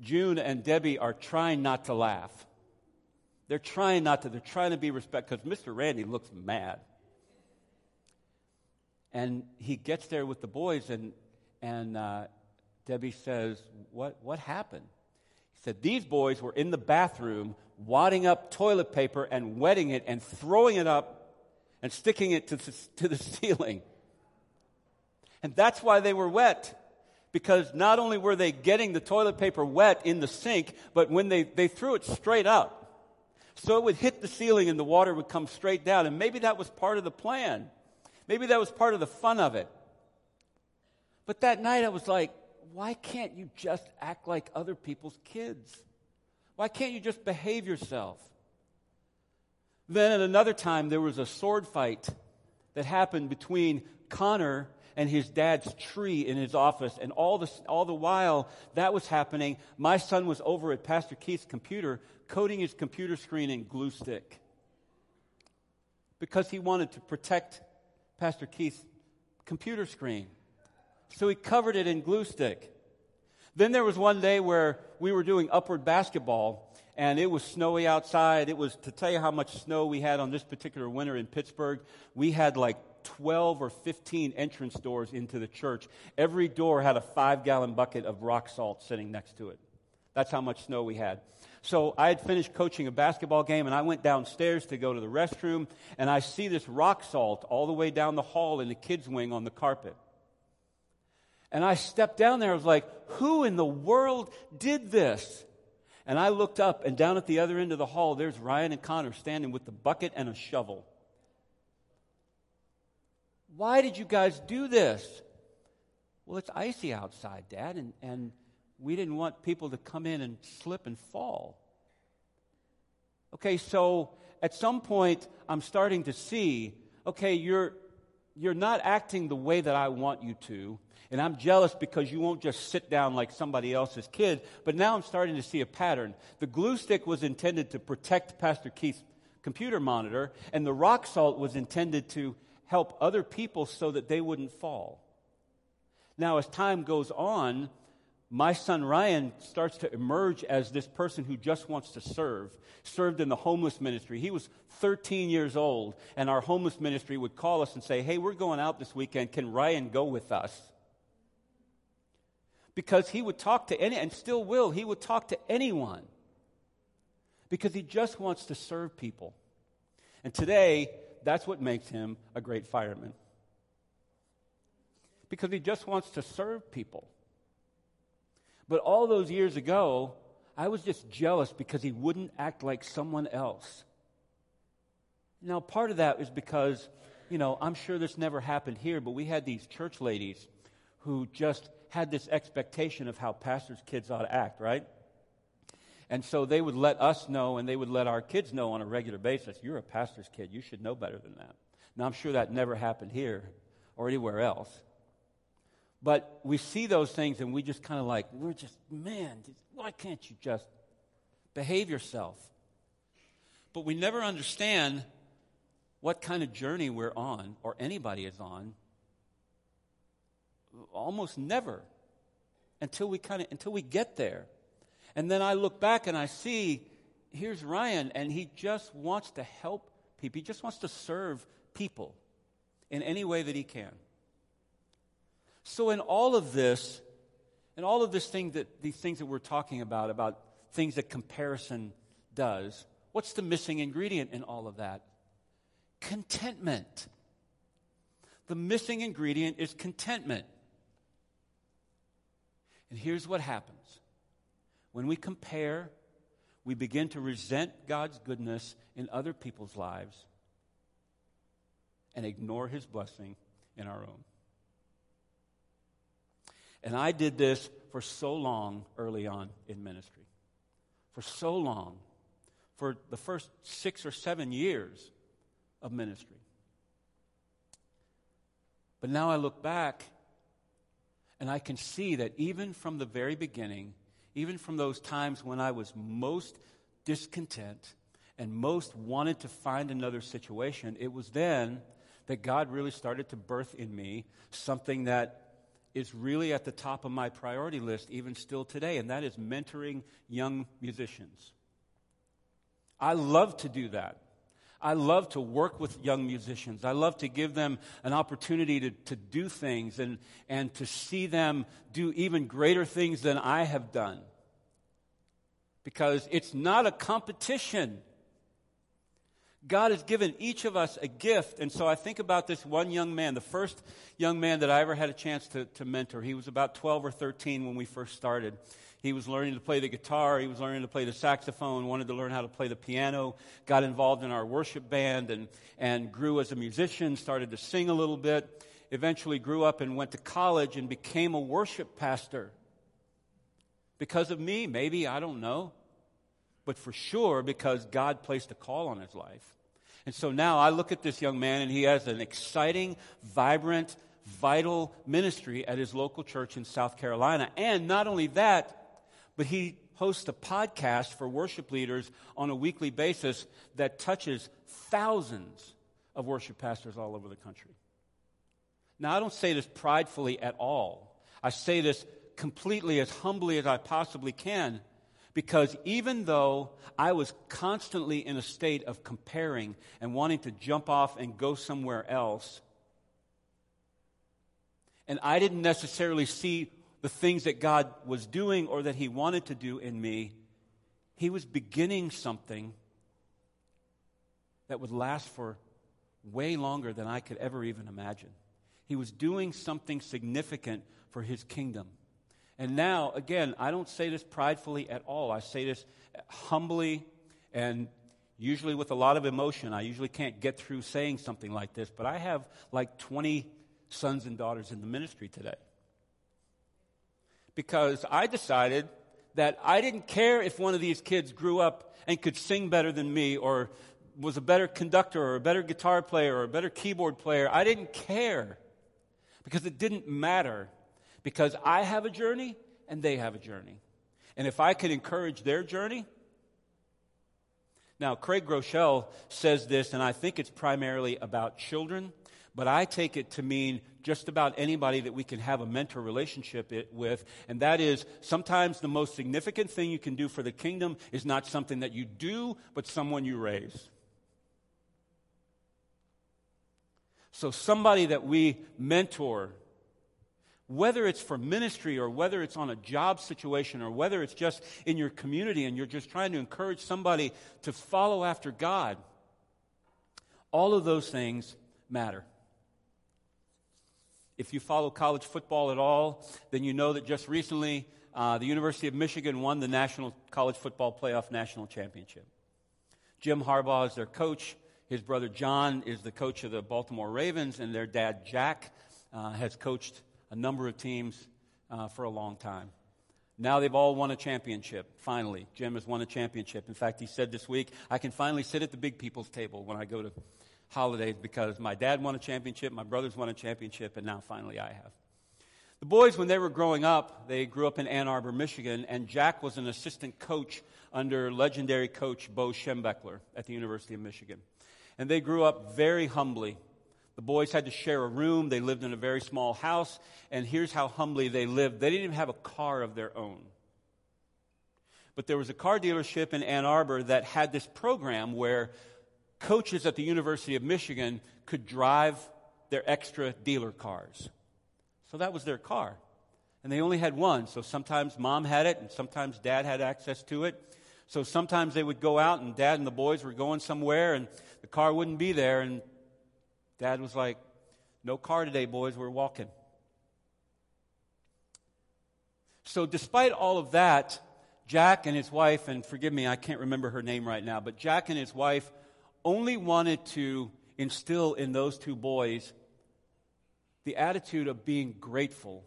June and Debbie are trying not to laugh. They're trying not to, they're trying to be respectful because Mr. Randy looks mad. And he gets there with the boys, and, and uh, Debbie says, what, what happened? Said, These boys were in the bathroom wadding up toilet paper and wetting it and throwing it up and sticking it to the, to the ceiling. And that's why they were wet. Because not only were they getting the toilet paper wet in the sink, but when they, they threw it straight up. So it would hit the ceiling and the water would come straight down. And maybe that was part of the plan. Maybe that was part of the fun of it. But that night I was like, why can't you just act like other people's kids? Why can't you just behave yourself? Then at another time, there was a sword fight that happened between Connor and his dad's tree in his office. And all, the all the while that was happening, my son was over at Pastor Keith's computer coating his computer screen in glue stick because he wanted to protect Pastor Keith's computer screen. So he covered it in glue stick. Then there was one day where we were doing upward basketball and it was snowy outside. It was, to tell you how much snow we had on this particular winter in Pittsburgh, we had like 12 or 15 entrance doors into the church. Every door had a five gallon bucket of rock salt sitting next to it. That's how much snow we had. So I had finished coaching a basketball game and I went downstairs to go to the restroom and I see this rock salt all the way down the hall in the kids' wing on the carpet. And I stepped down there. I was like, who in the world did this? And I looked up, and down at the other end of the hall, there's Ryan and Connor standing with the bucket and a shovel. Why did you guys do this? Well, it's icy outside, Dad, and, and we didn't want people to come in and slip and fall. Okay, so at some point, I'm starting to see okay, you're, you're not acting the way that I want you to. And I'm jealous because you won't just sit down like somebody else's kid. But now I'm starting to see a pattern. The glue stick was intended to protect Pastor Keith's computer monitor, and the rock salt was intended to help other people so that they wouldn't fall. Now, as time goes on, my son Ryan starts to emerge as this person who just wants to serve. Served in the homeless ministry. He was 13 years old, and our homeless ministry would call us and say, Hey, we're going out this weekend. Can Ryan go with us? Because he would talk to any, and still will, he would talk to anyone because he just wants to serve people. And today, that's what makes him a great fireman. Because he just wants to serve people. But all those years ago, I was just jealous because he wouldn't act like someone else. Now, part of that is because, you know, I'm sure this never happened here, but we had these church ladies who just had this expectation of how pastors' kids ought to act, right? And so they would let us know and they would let our kids know on a regular basis you're a pastor's kid. You should know better than that. Now, I'm sure that never happened here or anywhere else. But we see those things and we just kind of like, we're just, man, why can't you just behave yourself? But we never understand what kind of journey we're on, or anybody is on. Almost never until we kind of until we get there. And then I look back and I see here's Ryan, and he just wants to help people. He just wants to serve people in any way that he can. So, in all of this, in all of this thing that these things that we're talking about, about things that comparison does, what's the missing ingredient in all of that? Contentment. The missing ingredient is contentment. And here's what happens when we compare, we begin to resent God's goodness in other people's lives and ignore his blessing in our own. And I did this for so long early on in ministry. For so long. For the first six or seven years of ministry. But now I look back and I can see that even from the very beginning, even from those times when I was most discontent and most wanted to find another situation, it was then that God really started to birth in me something that is really at the top of my priority list, even still today, and that is mentoring young musicians. I love to do that. I love to work with young musicians. I love to give them an opportunity to, to do things and, and to see them do even greater things than I have done. Because it's not a competition. God has given each of us a gift. And so I think about this one young man, the first young man that I ever had a chance to, to mentor. He was about 12 or 13 when we first started. He was learning to play the guitar, he was learning to play the saxophone, wanted to learn how to play the piano, got involved in our worship band, and, and grew as a musician, started to sing a little bit, eventually grew up and went to college and became a worship pastor. Because of me, maybe, I don't know. But for sure, because God placed a call on his life. And so now I look at this young man, and he has an exciting, vibrant, vital ministry at his local church in South Carolina. And not only that, but he hosts a podcast for worship leaders on a weekly basis that touches thousands of worship pastors all over the country. Now, I don't say this pridefully at all. I say this completely as humbly as I possibly can because even though I was constantly in a state of comparing and wanting to jump off and go somewhere else, and I didn't necessarily see the things that God was doing or that He wanted to do in me, He was beginning something that would last for way longer than I could ever even imagine. He was doing something significant for His kingdom. And now, again, I don't say this pridefully at all. I say this humbly and usually with a lot of emotion. I usually can't get through saying something like this, but I have like 20 sons and daughters in the ministry today because I decided that I didn't care if one of these kids grew up and could sing better than me or was a better conductor or a better guitar player or a better keyboard player. I didn't care because it didn't matter because I have a journey and they have a journey. And if I could encourage their journey, now Craig Groeschel says this, and I think it's primarily about children, but I take it to mean just about anybody that we can have a mentor relationship with. And that is sometimes the most significant thing you can do for the kingdom is not something that you do, but someone you raise. So, somebody that we mentor, whether it's for ministry or whether it's on a job situation or whether it's just in your community and you're just trying to encourage somebody to follow after God, all of those things matter. If you follow college football at all, then you know that just recently uh, the University of Michigan won the National College Football Playoff National Championship. Jim Harbaugh is their coach. His brother John is the coach of the Baltimore Ravens, and their dad, Jack, uh, has coached a number of teams uh, for a long time. Now they've all won a championship, finally. Jim has won a championship. In fact, he said this week, I can finally sit at the big people's table when I go to holidays because my dad won a championship, my brothers won a championship, and now finally I have. The boys, when they were growing up, they grew up in Ann Arbor, Michigan, and Jack was an assistant coach under legendary coach Bo Schembechler at the University of Michigan. And they grew up very humbly. The boys had to share a room. They lived in a very small house. And here's how humbly they lived they didn't even have a car of their own. But there was a car dealership in Ann Arbor that had this program where coaches at the University of Michigan could drive their extra dealer cars. So that was their car. And they only had one. So sometimes mom had it and sometimes dad had access to it. So sometimes they would go out and dad and the boys were going somewhere and the car wouldn't be there. And dad was like, No car today, boys, we're walking. So despite all of that, Jack and his wife, and forgive me, I can't remember her name right now, but Jack and his wife only wanted to instill in those two boys the attitude of being grateful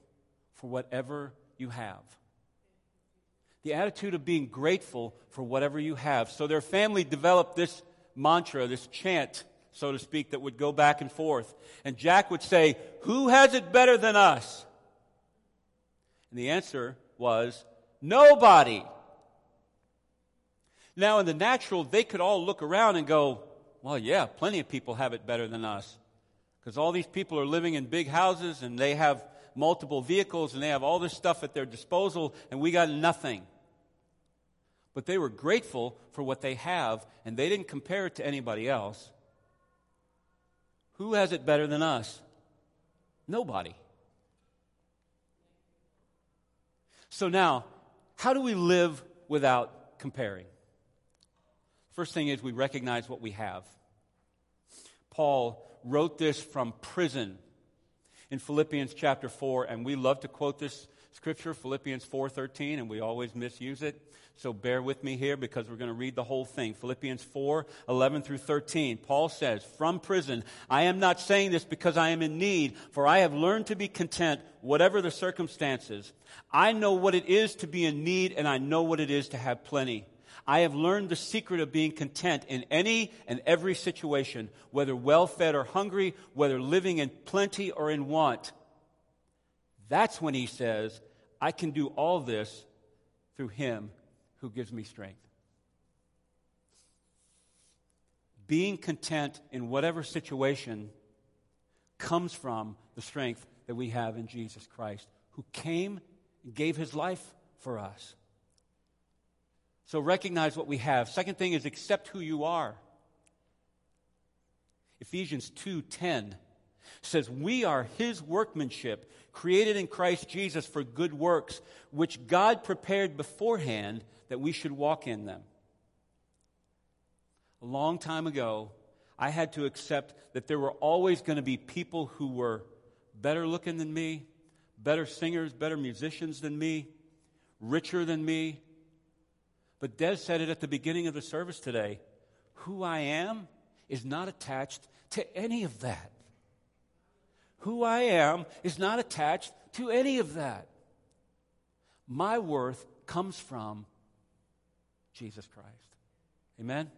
for whatever you have. The attitude of being grateful for whatever you have. So their family developed this mantra, this chant, so to speak, that would go back and forth. And Jack would say, Who has it better than us? And the answer was, Nobody. Now, in the natural, they could all look around and go, Well, yeah, plenty of people have it better than us. Because all these people are living in big houses and they have multiple vehicles and they have all this stuff at their disposal and we got nothing. But they were grateful for what they have and they didn't compare it to anybody else. Who has it better than us? Nobody. So now, how do we live without comparing? First thing is we recognize what we have. Paul wrote this from prison in Philippians chapter 4 and we love to quote this scripture Philippians 4:13 and we always misuse it. So bear with me here because we're going to read the whole thing. Philippians 4:11 through 13. Paul says, "From prison, I am not saying this because I am in need, for I have learned to be content whatever the circumstances. I know what it is to be in need and I know what it is to have plenty." I have learned the secret of being content in any and every situation, whether well fed or hungry, whether living in plenty or in want. That's when he says, I can do all this through him who gives me strength. Being content in whatever situation comes from the strength that we have in Jesus Christ, who came and gave his life for us. So recognize what we have. Second thing is accept who you are. Ephesians 2:10 says we are his workmanship created in Christ Jesus for good works which God prepared beforehand that we should walk in them. A long time ago, I had to accept that there were always going to be people who were better looking than me, better singers, better musicians than me, richer than me, but Des said it at the beginning of the service today. Who I am is not attached to any of that. Who I am is not attached to any of that. My worth comes from Jesus Christ. Amen?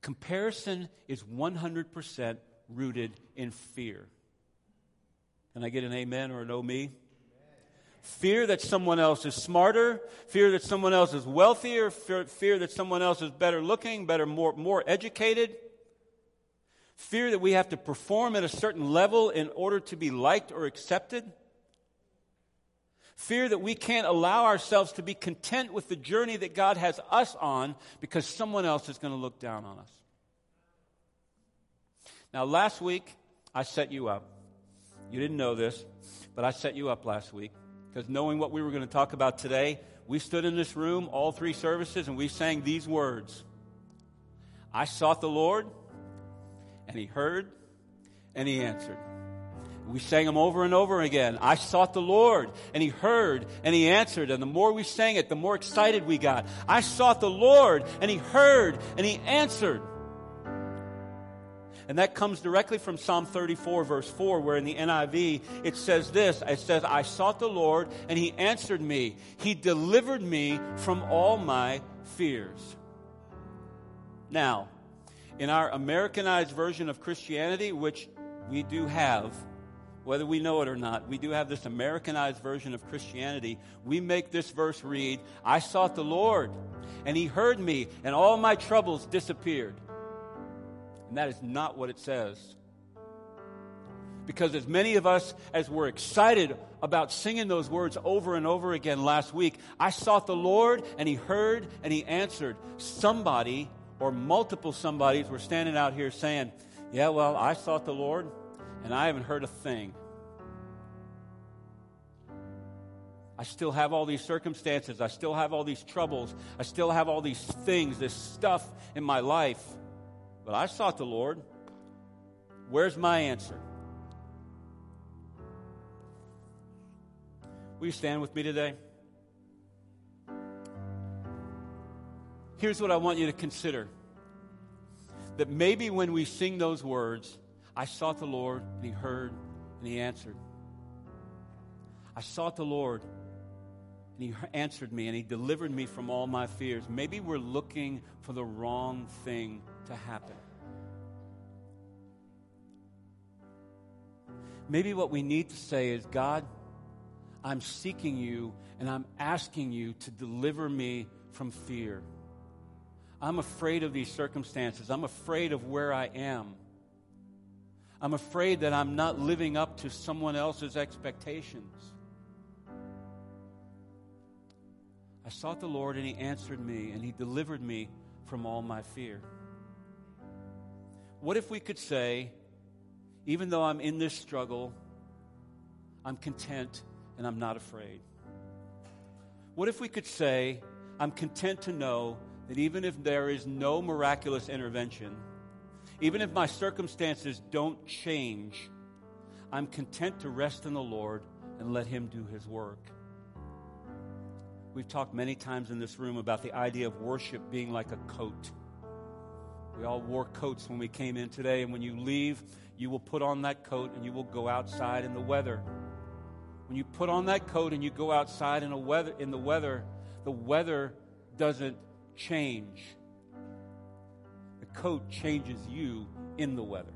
Comparison is 100% rooted in fear. Can I get an amen or an oh me? fear that someone else is smarter, fear that someone else is wealthier, fear, fear, that someone else is better looking, better, more, more educated, fear that we have to perform at a certain level in order to be liked or accepted, fear that we can't allow ourselves to be content with the journey that God has us on because someone else is going to look down on us. Now, last week, I set you up. You didn't know this, but I set you up last week because knowing what we were going to talk about today, we stood in this room, all three services, and we sang these words I sought the Lord, and He heard, and He answered. We sang them over and over again. I sought the Lord, and He heard, and He answered. And the more we sang it, the more excited we got. I sought the Lord, and He heard, and He answered. And that comes directly from Psalm 34, verse 4, where in the NIV it says this It says, I sought the Lord, and He answered me. He delivered me from all my fears. Now, in our Americanized version of Christianity, which we do have, whether we know it or not, we do have this Americanized version of Christianity. We make this verse read, I sought the Lord, and he heard me, and all my troubles disappeared. And that is not what it says. Because as many of us as were excited about singing those words over and over again last week, I sought the Lord, and he heard, and he answered. Somebody or multiple somebodies were standing out here saying, Yeah, well, I sought the Lord, and I haven't heard a thing. I still have all these circumstances. I still have all these troubles. I still have all these things, this stuff in my life. But I sought the Lord. Where's my answer? Will you stand with me today? Here's what I want you to consider that maybe when we sing those words, I sought the Lord, and He heard, and He answered. I sought the Lord, and He answered me, and He delivered me from all my fears. Maybe we're looking for the wrong thing to happen. Maybe what we need to say is God, I'm seeking you, and I'm asking you to deliver me from fear. I'm afraid of these circumstances. I'm afraid of where I am. I'm afraid that I'm not living up to someone else's expectations. I sought the Lord, and He answered me, and He delivered me from all my fear. What if we could say, even though I'm in this struggle, I'm content and I'm not afraid? What if we could say, I'm content to know that even if there is no miraculous intervention, even if my circumstances don't change, I'm content to rest in the Lord and let Him do His work. We've talked many times in this room about the idea of worship being like a coat. We all wore coats when we came in today, and when you leave, you will put on that coat and you will go outside in the weather. When you put on that coat and you go outside in, a weather, in the weather, the weather doesn't change. Coat changes you in the weather.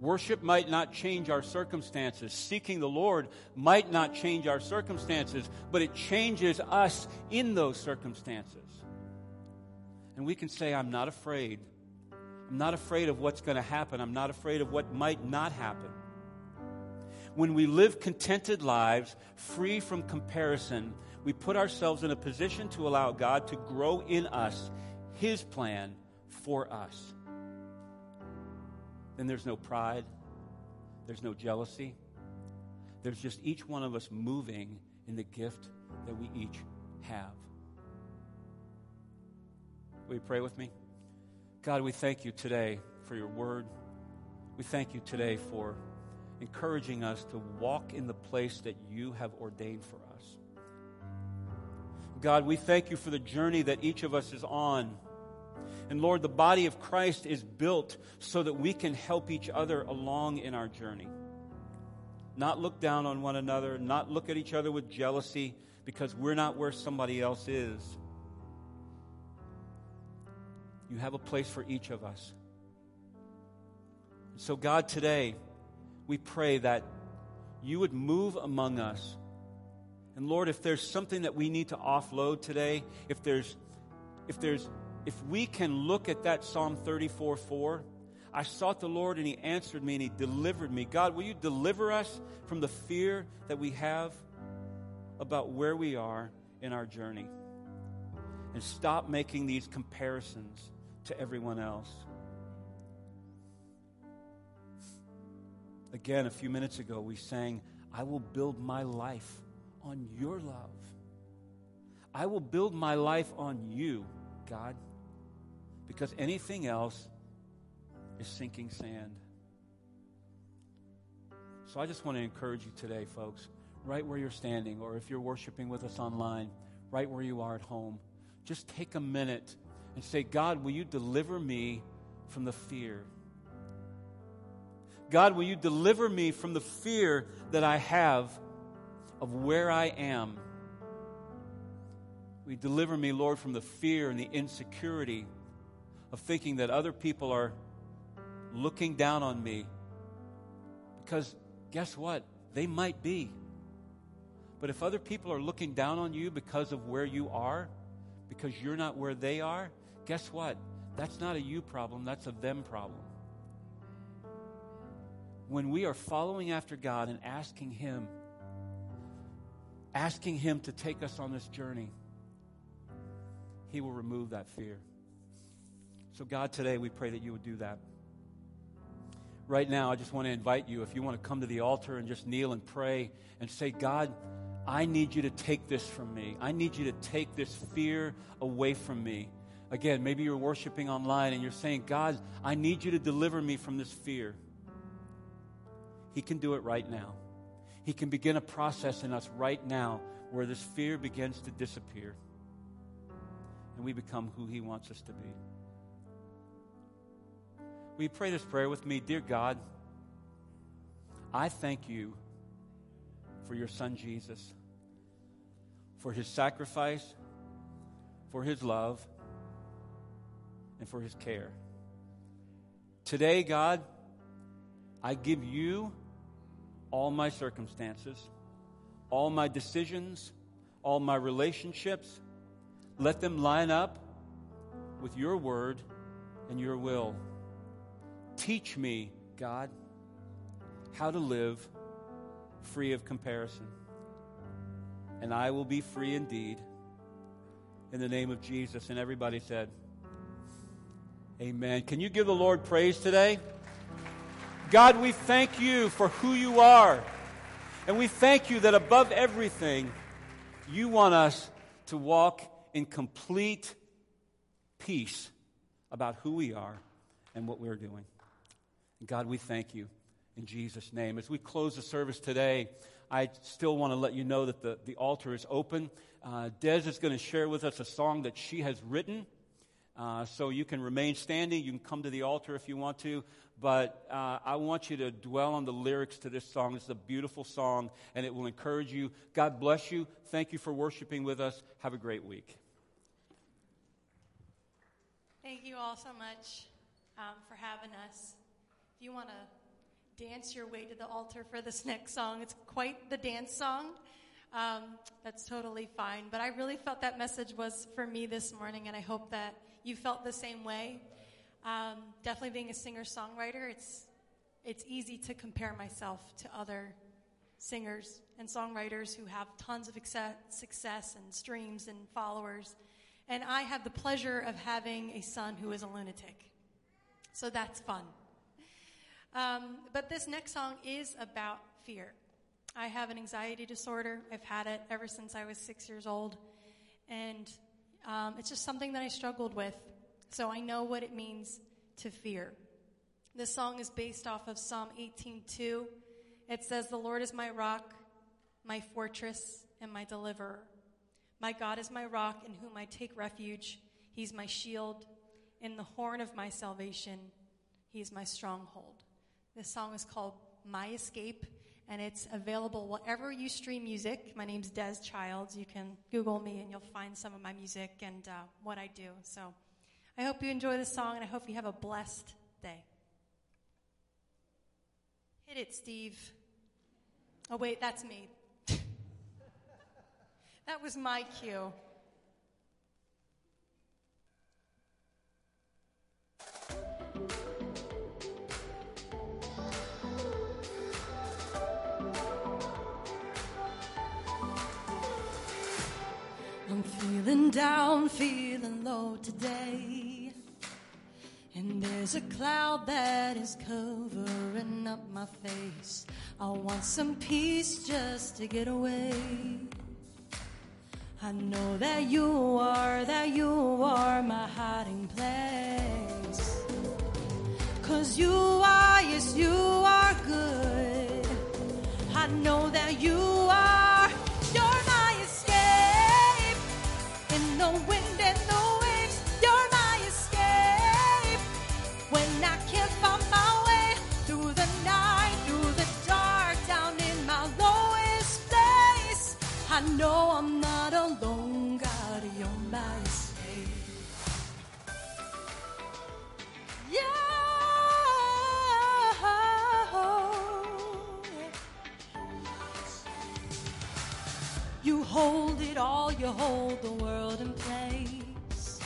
Worship might not change our circumstances. Seeking the Lord might not change our circumstances, but it changes us in those circumstances. And we can say, I'm not afraid. I'm not afraid of what's going to happen. I'm not afraid of what might not happen. When we live contented lives, free from comparison, we put ourselves in a position to allow God to grow in us His plan for us. Then there's no pride, there's no jealousy. There's just each one of us moving in the gift that we each have. Will you pray with me? God, we thank you today for your word. We thank you today for encouraging us to walk in the place that you have ordained for us. God, we thank you for the journey that each of us is on. And Lord, the body of Christ is built so that we can help each other along in our journey. Not look down on one another, not look at each other with jealousy because we're not where somebody else is. You have a place for each of us. So, God, today, we pray that you would move among us and Lord, if there's something that we need to offload today, if there's, if there's, if we can look at that Psalm 34 4, I sought the Lord and He answered me and He delivered me. God, will you deliver us from the fear that we have about where we are in our journey? And stop making these comparisons to everyone else. Again, a few minutes ago, we sang, I will build my life on your love. I will build my life on you, God, because anything else is sinking sand. So I just want to encourage you today, folks, right where you're standing, or if you're worshiping with us online, right where you are at home, just take a minute and say, God, will you deliver me from the fear? God, will you deliver me from the fear that I have of where I am? We deliver me, Lord, from the fear and the insecurity of thinking that other people are looking down on me? Because guess what? They might be. But if other people are looking down on you because of where you are, because you're not where they are, guess what? That's not a you problem, that's a them problem. When we are following after God and asking Him, asking Him to take us on this journey, He will remove that fear. So, God, today we pray that you would do that. Right now, I just want to invite you, if you want to come to the altar and just kneel and pray and say, God, I need you to take this from me. I need you to take this fear away from me. Again, maybe you're worshiping online and you're saying, God, I need you to deliver me from this fear. He can do it right now. He can begin a process in us right now where this fear begins to disappear and we become who He wants us to be. Will you pray this prayer with me? Dear God, I thank you for your son Jesus, for his sacrifice, for his love, and for his care. Today, God, I give you all my circumstances, all my decisions, all my relationships. Let them line up with your word and your will. Teach me, God, how to live free of comparison. And I will be free indeed. In the name of Jesus. And everybody said, Amen. Can you give the Lord praise today? God, we thank you for who you are. And we thank you that above everything, you want us to walk in complete peace about who we are and what we're doing. God, we thank you in Jesus' name. As we close the service today, I still want to let you know that the, the altar is open. Uh, Des is going to share with us a song that she has written. Uh, so you can remain standing. You can come to the altar if you want to. But uh, I want you to dwell on the lyrics to this song. It's a beautiful song, and it will encourage you. God bless you. Thank you for worshiping with us. Have a great week. Thank you all so much um, for having us. You want to dance your way to the altar for this next song, it's quite the dance song. Um, that's totally fine. But I really felt that message was for me this morning, and I hope that you felt the same way. Um, definitely being a singer songwriter, it's it's easy to compare myself to other singers and songwriters who have tons of success and streams and followers. And I have the pleasure of having a son who is a lunatic. So that's fun. Um, but this next song is about fear. I have an anxiety disorder. I've had it ever since I was six years old. And um, it's just something that I struggled with. So I know what it means to fear. This song is based off of Psalm 18:2. It says, "The Lord is my rock, my fortress, and my deliverer. My God is my rock in whom I take refuge. He's my shield, in the horn of my salvation. He is my stronghold." This song is called My Escape, and it's available wherever you stream music. My name's Des Childs. You can Google me, and you'll find some of my music and uh, what I do. So I hope you enjoy the song, and I hope you have a blessed day. Hit it, Steve. Oh, wait, that's me. that was my cue. Feeling down, feeling low today. And there's a cloud that is covering up my face. I want some peace just to get away. I know that you are, that you are my hiding place. Cause you are, yes, you are good. I know that you are. Know I'm not alone. God, you're my escape. Yeah. You hold it all, you hold the world in place.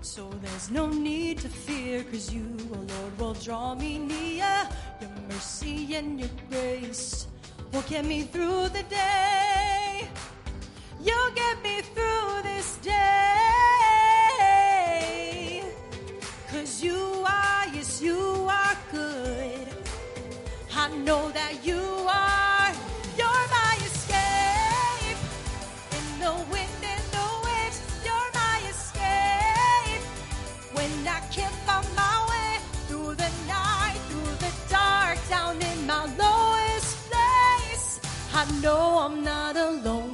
So there's no need to fear, cause you, oh Lord, will draw me near. Your mercy and your grace will get me through the day. You'll get me through this day. Cause you are, yes, you are good. I know that you are. You're my escape. In the wind and the waves, you're my escape. When I can't find my way through the night, through the dark, down in my lowest place, I know I'm not alone,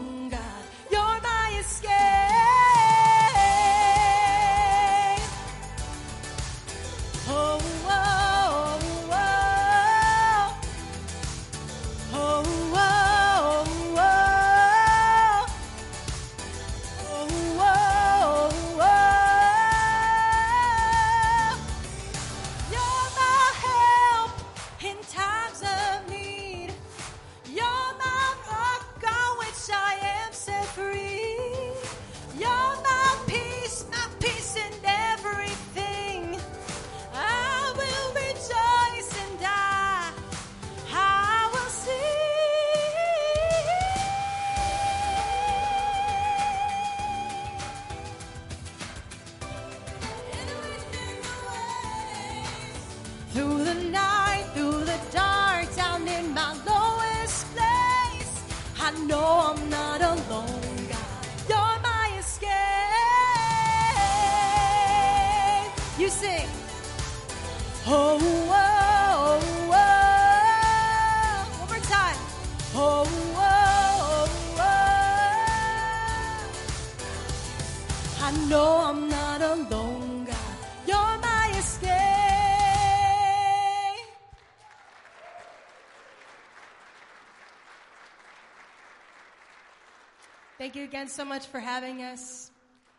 So much for having us.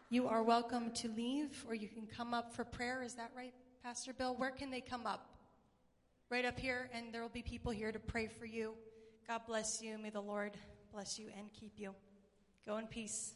You are welcome to leave, or you can come up for prayer. Is that right, Pastor Bill? Where can they come up? Right up here, and there will be people here to pray for you. God bless you. May the Lord bless you and keep you. Go in peace.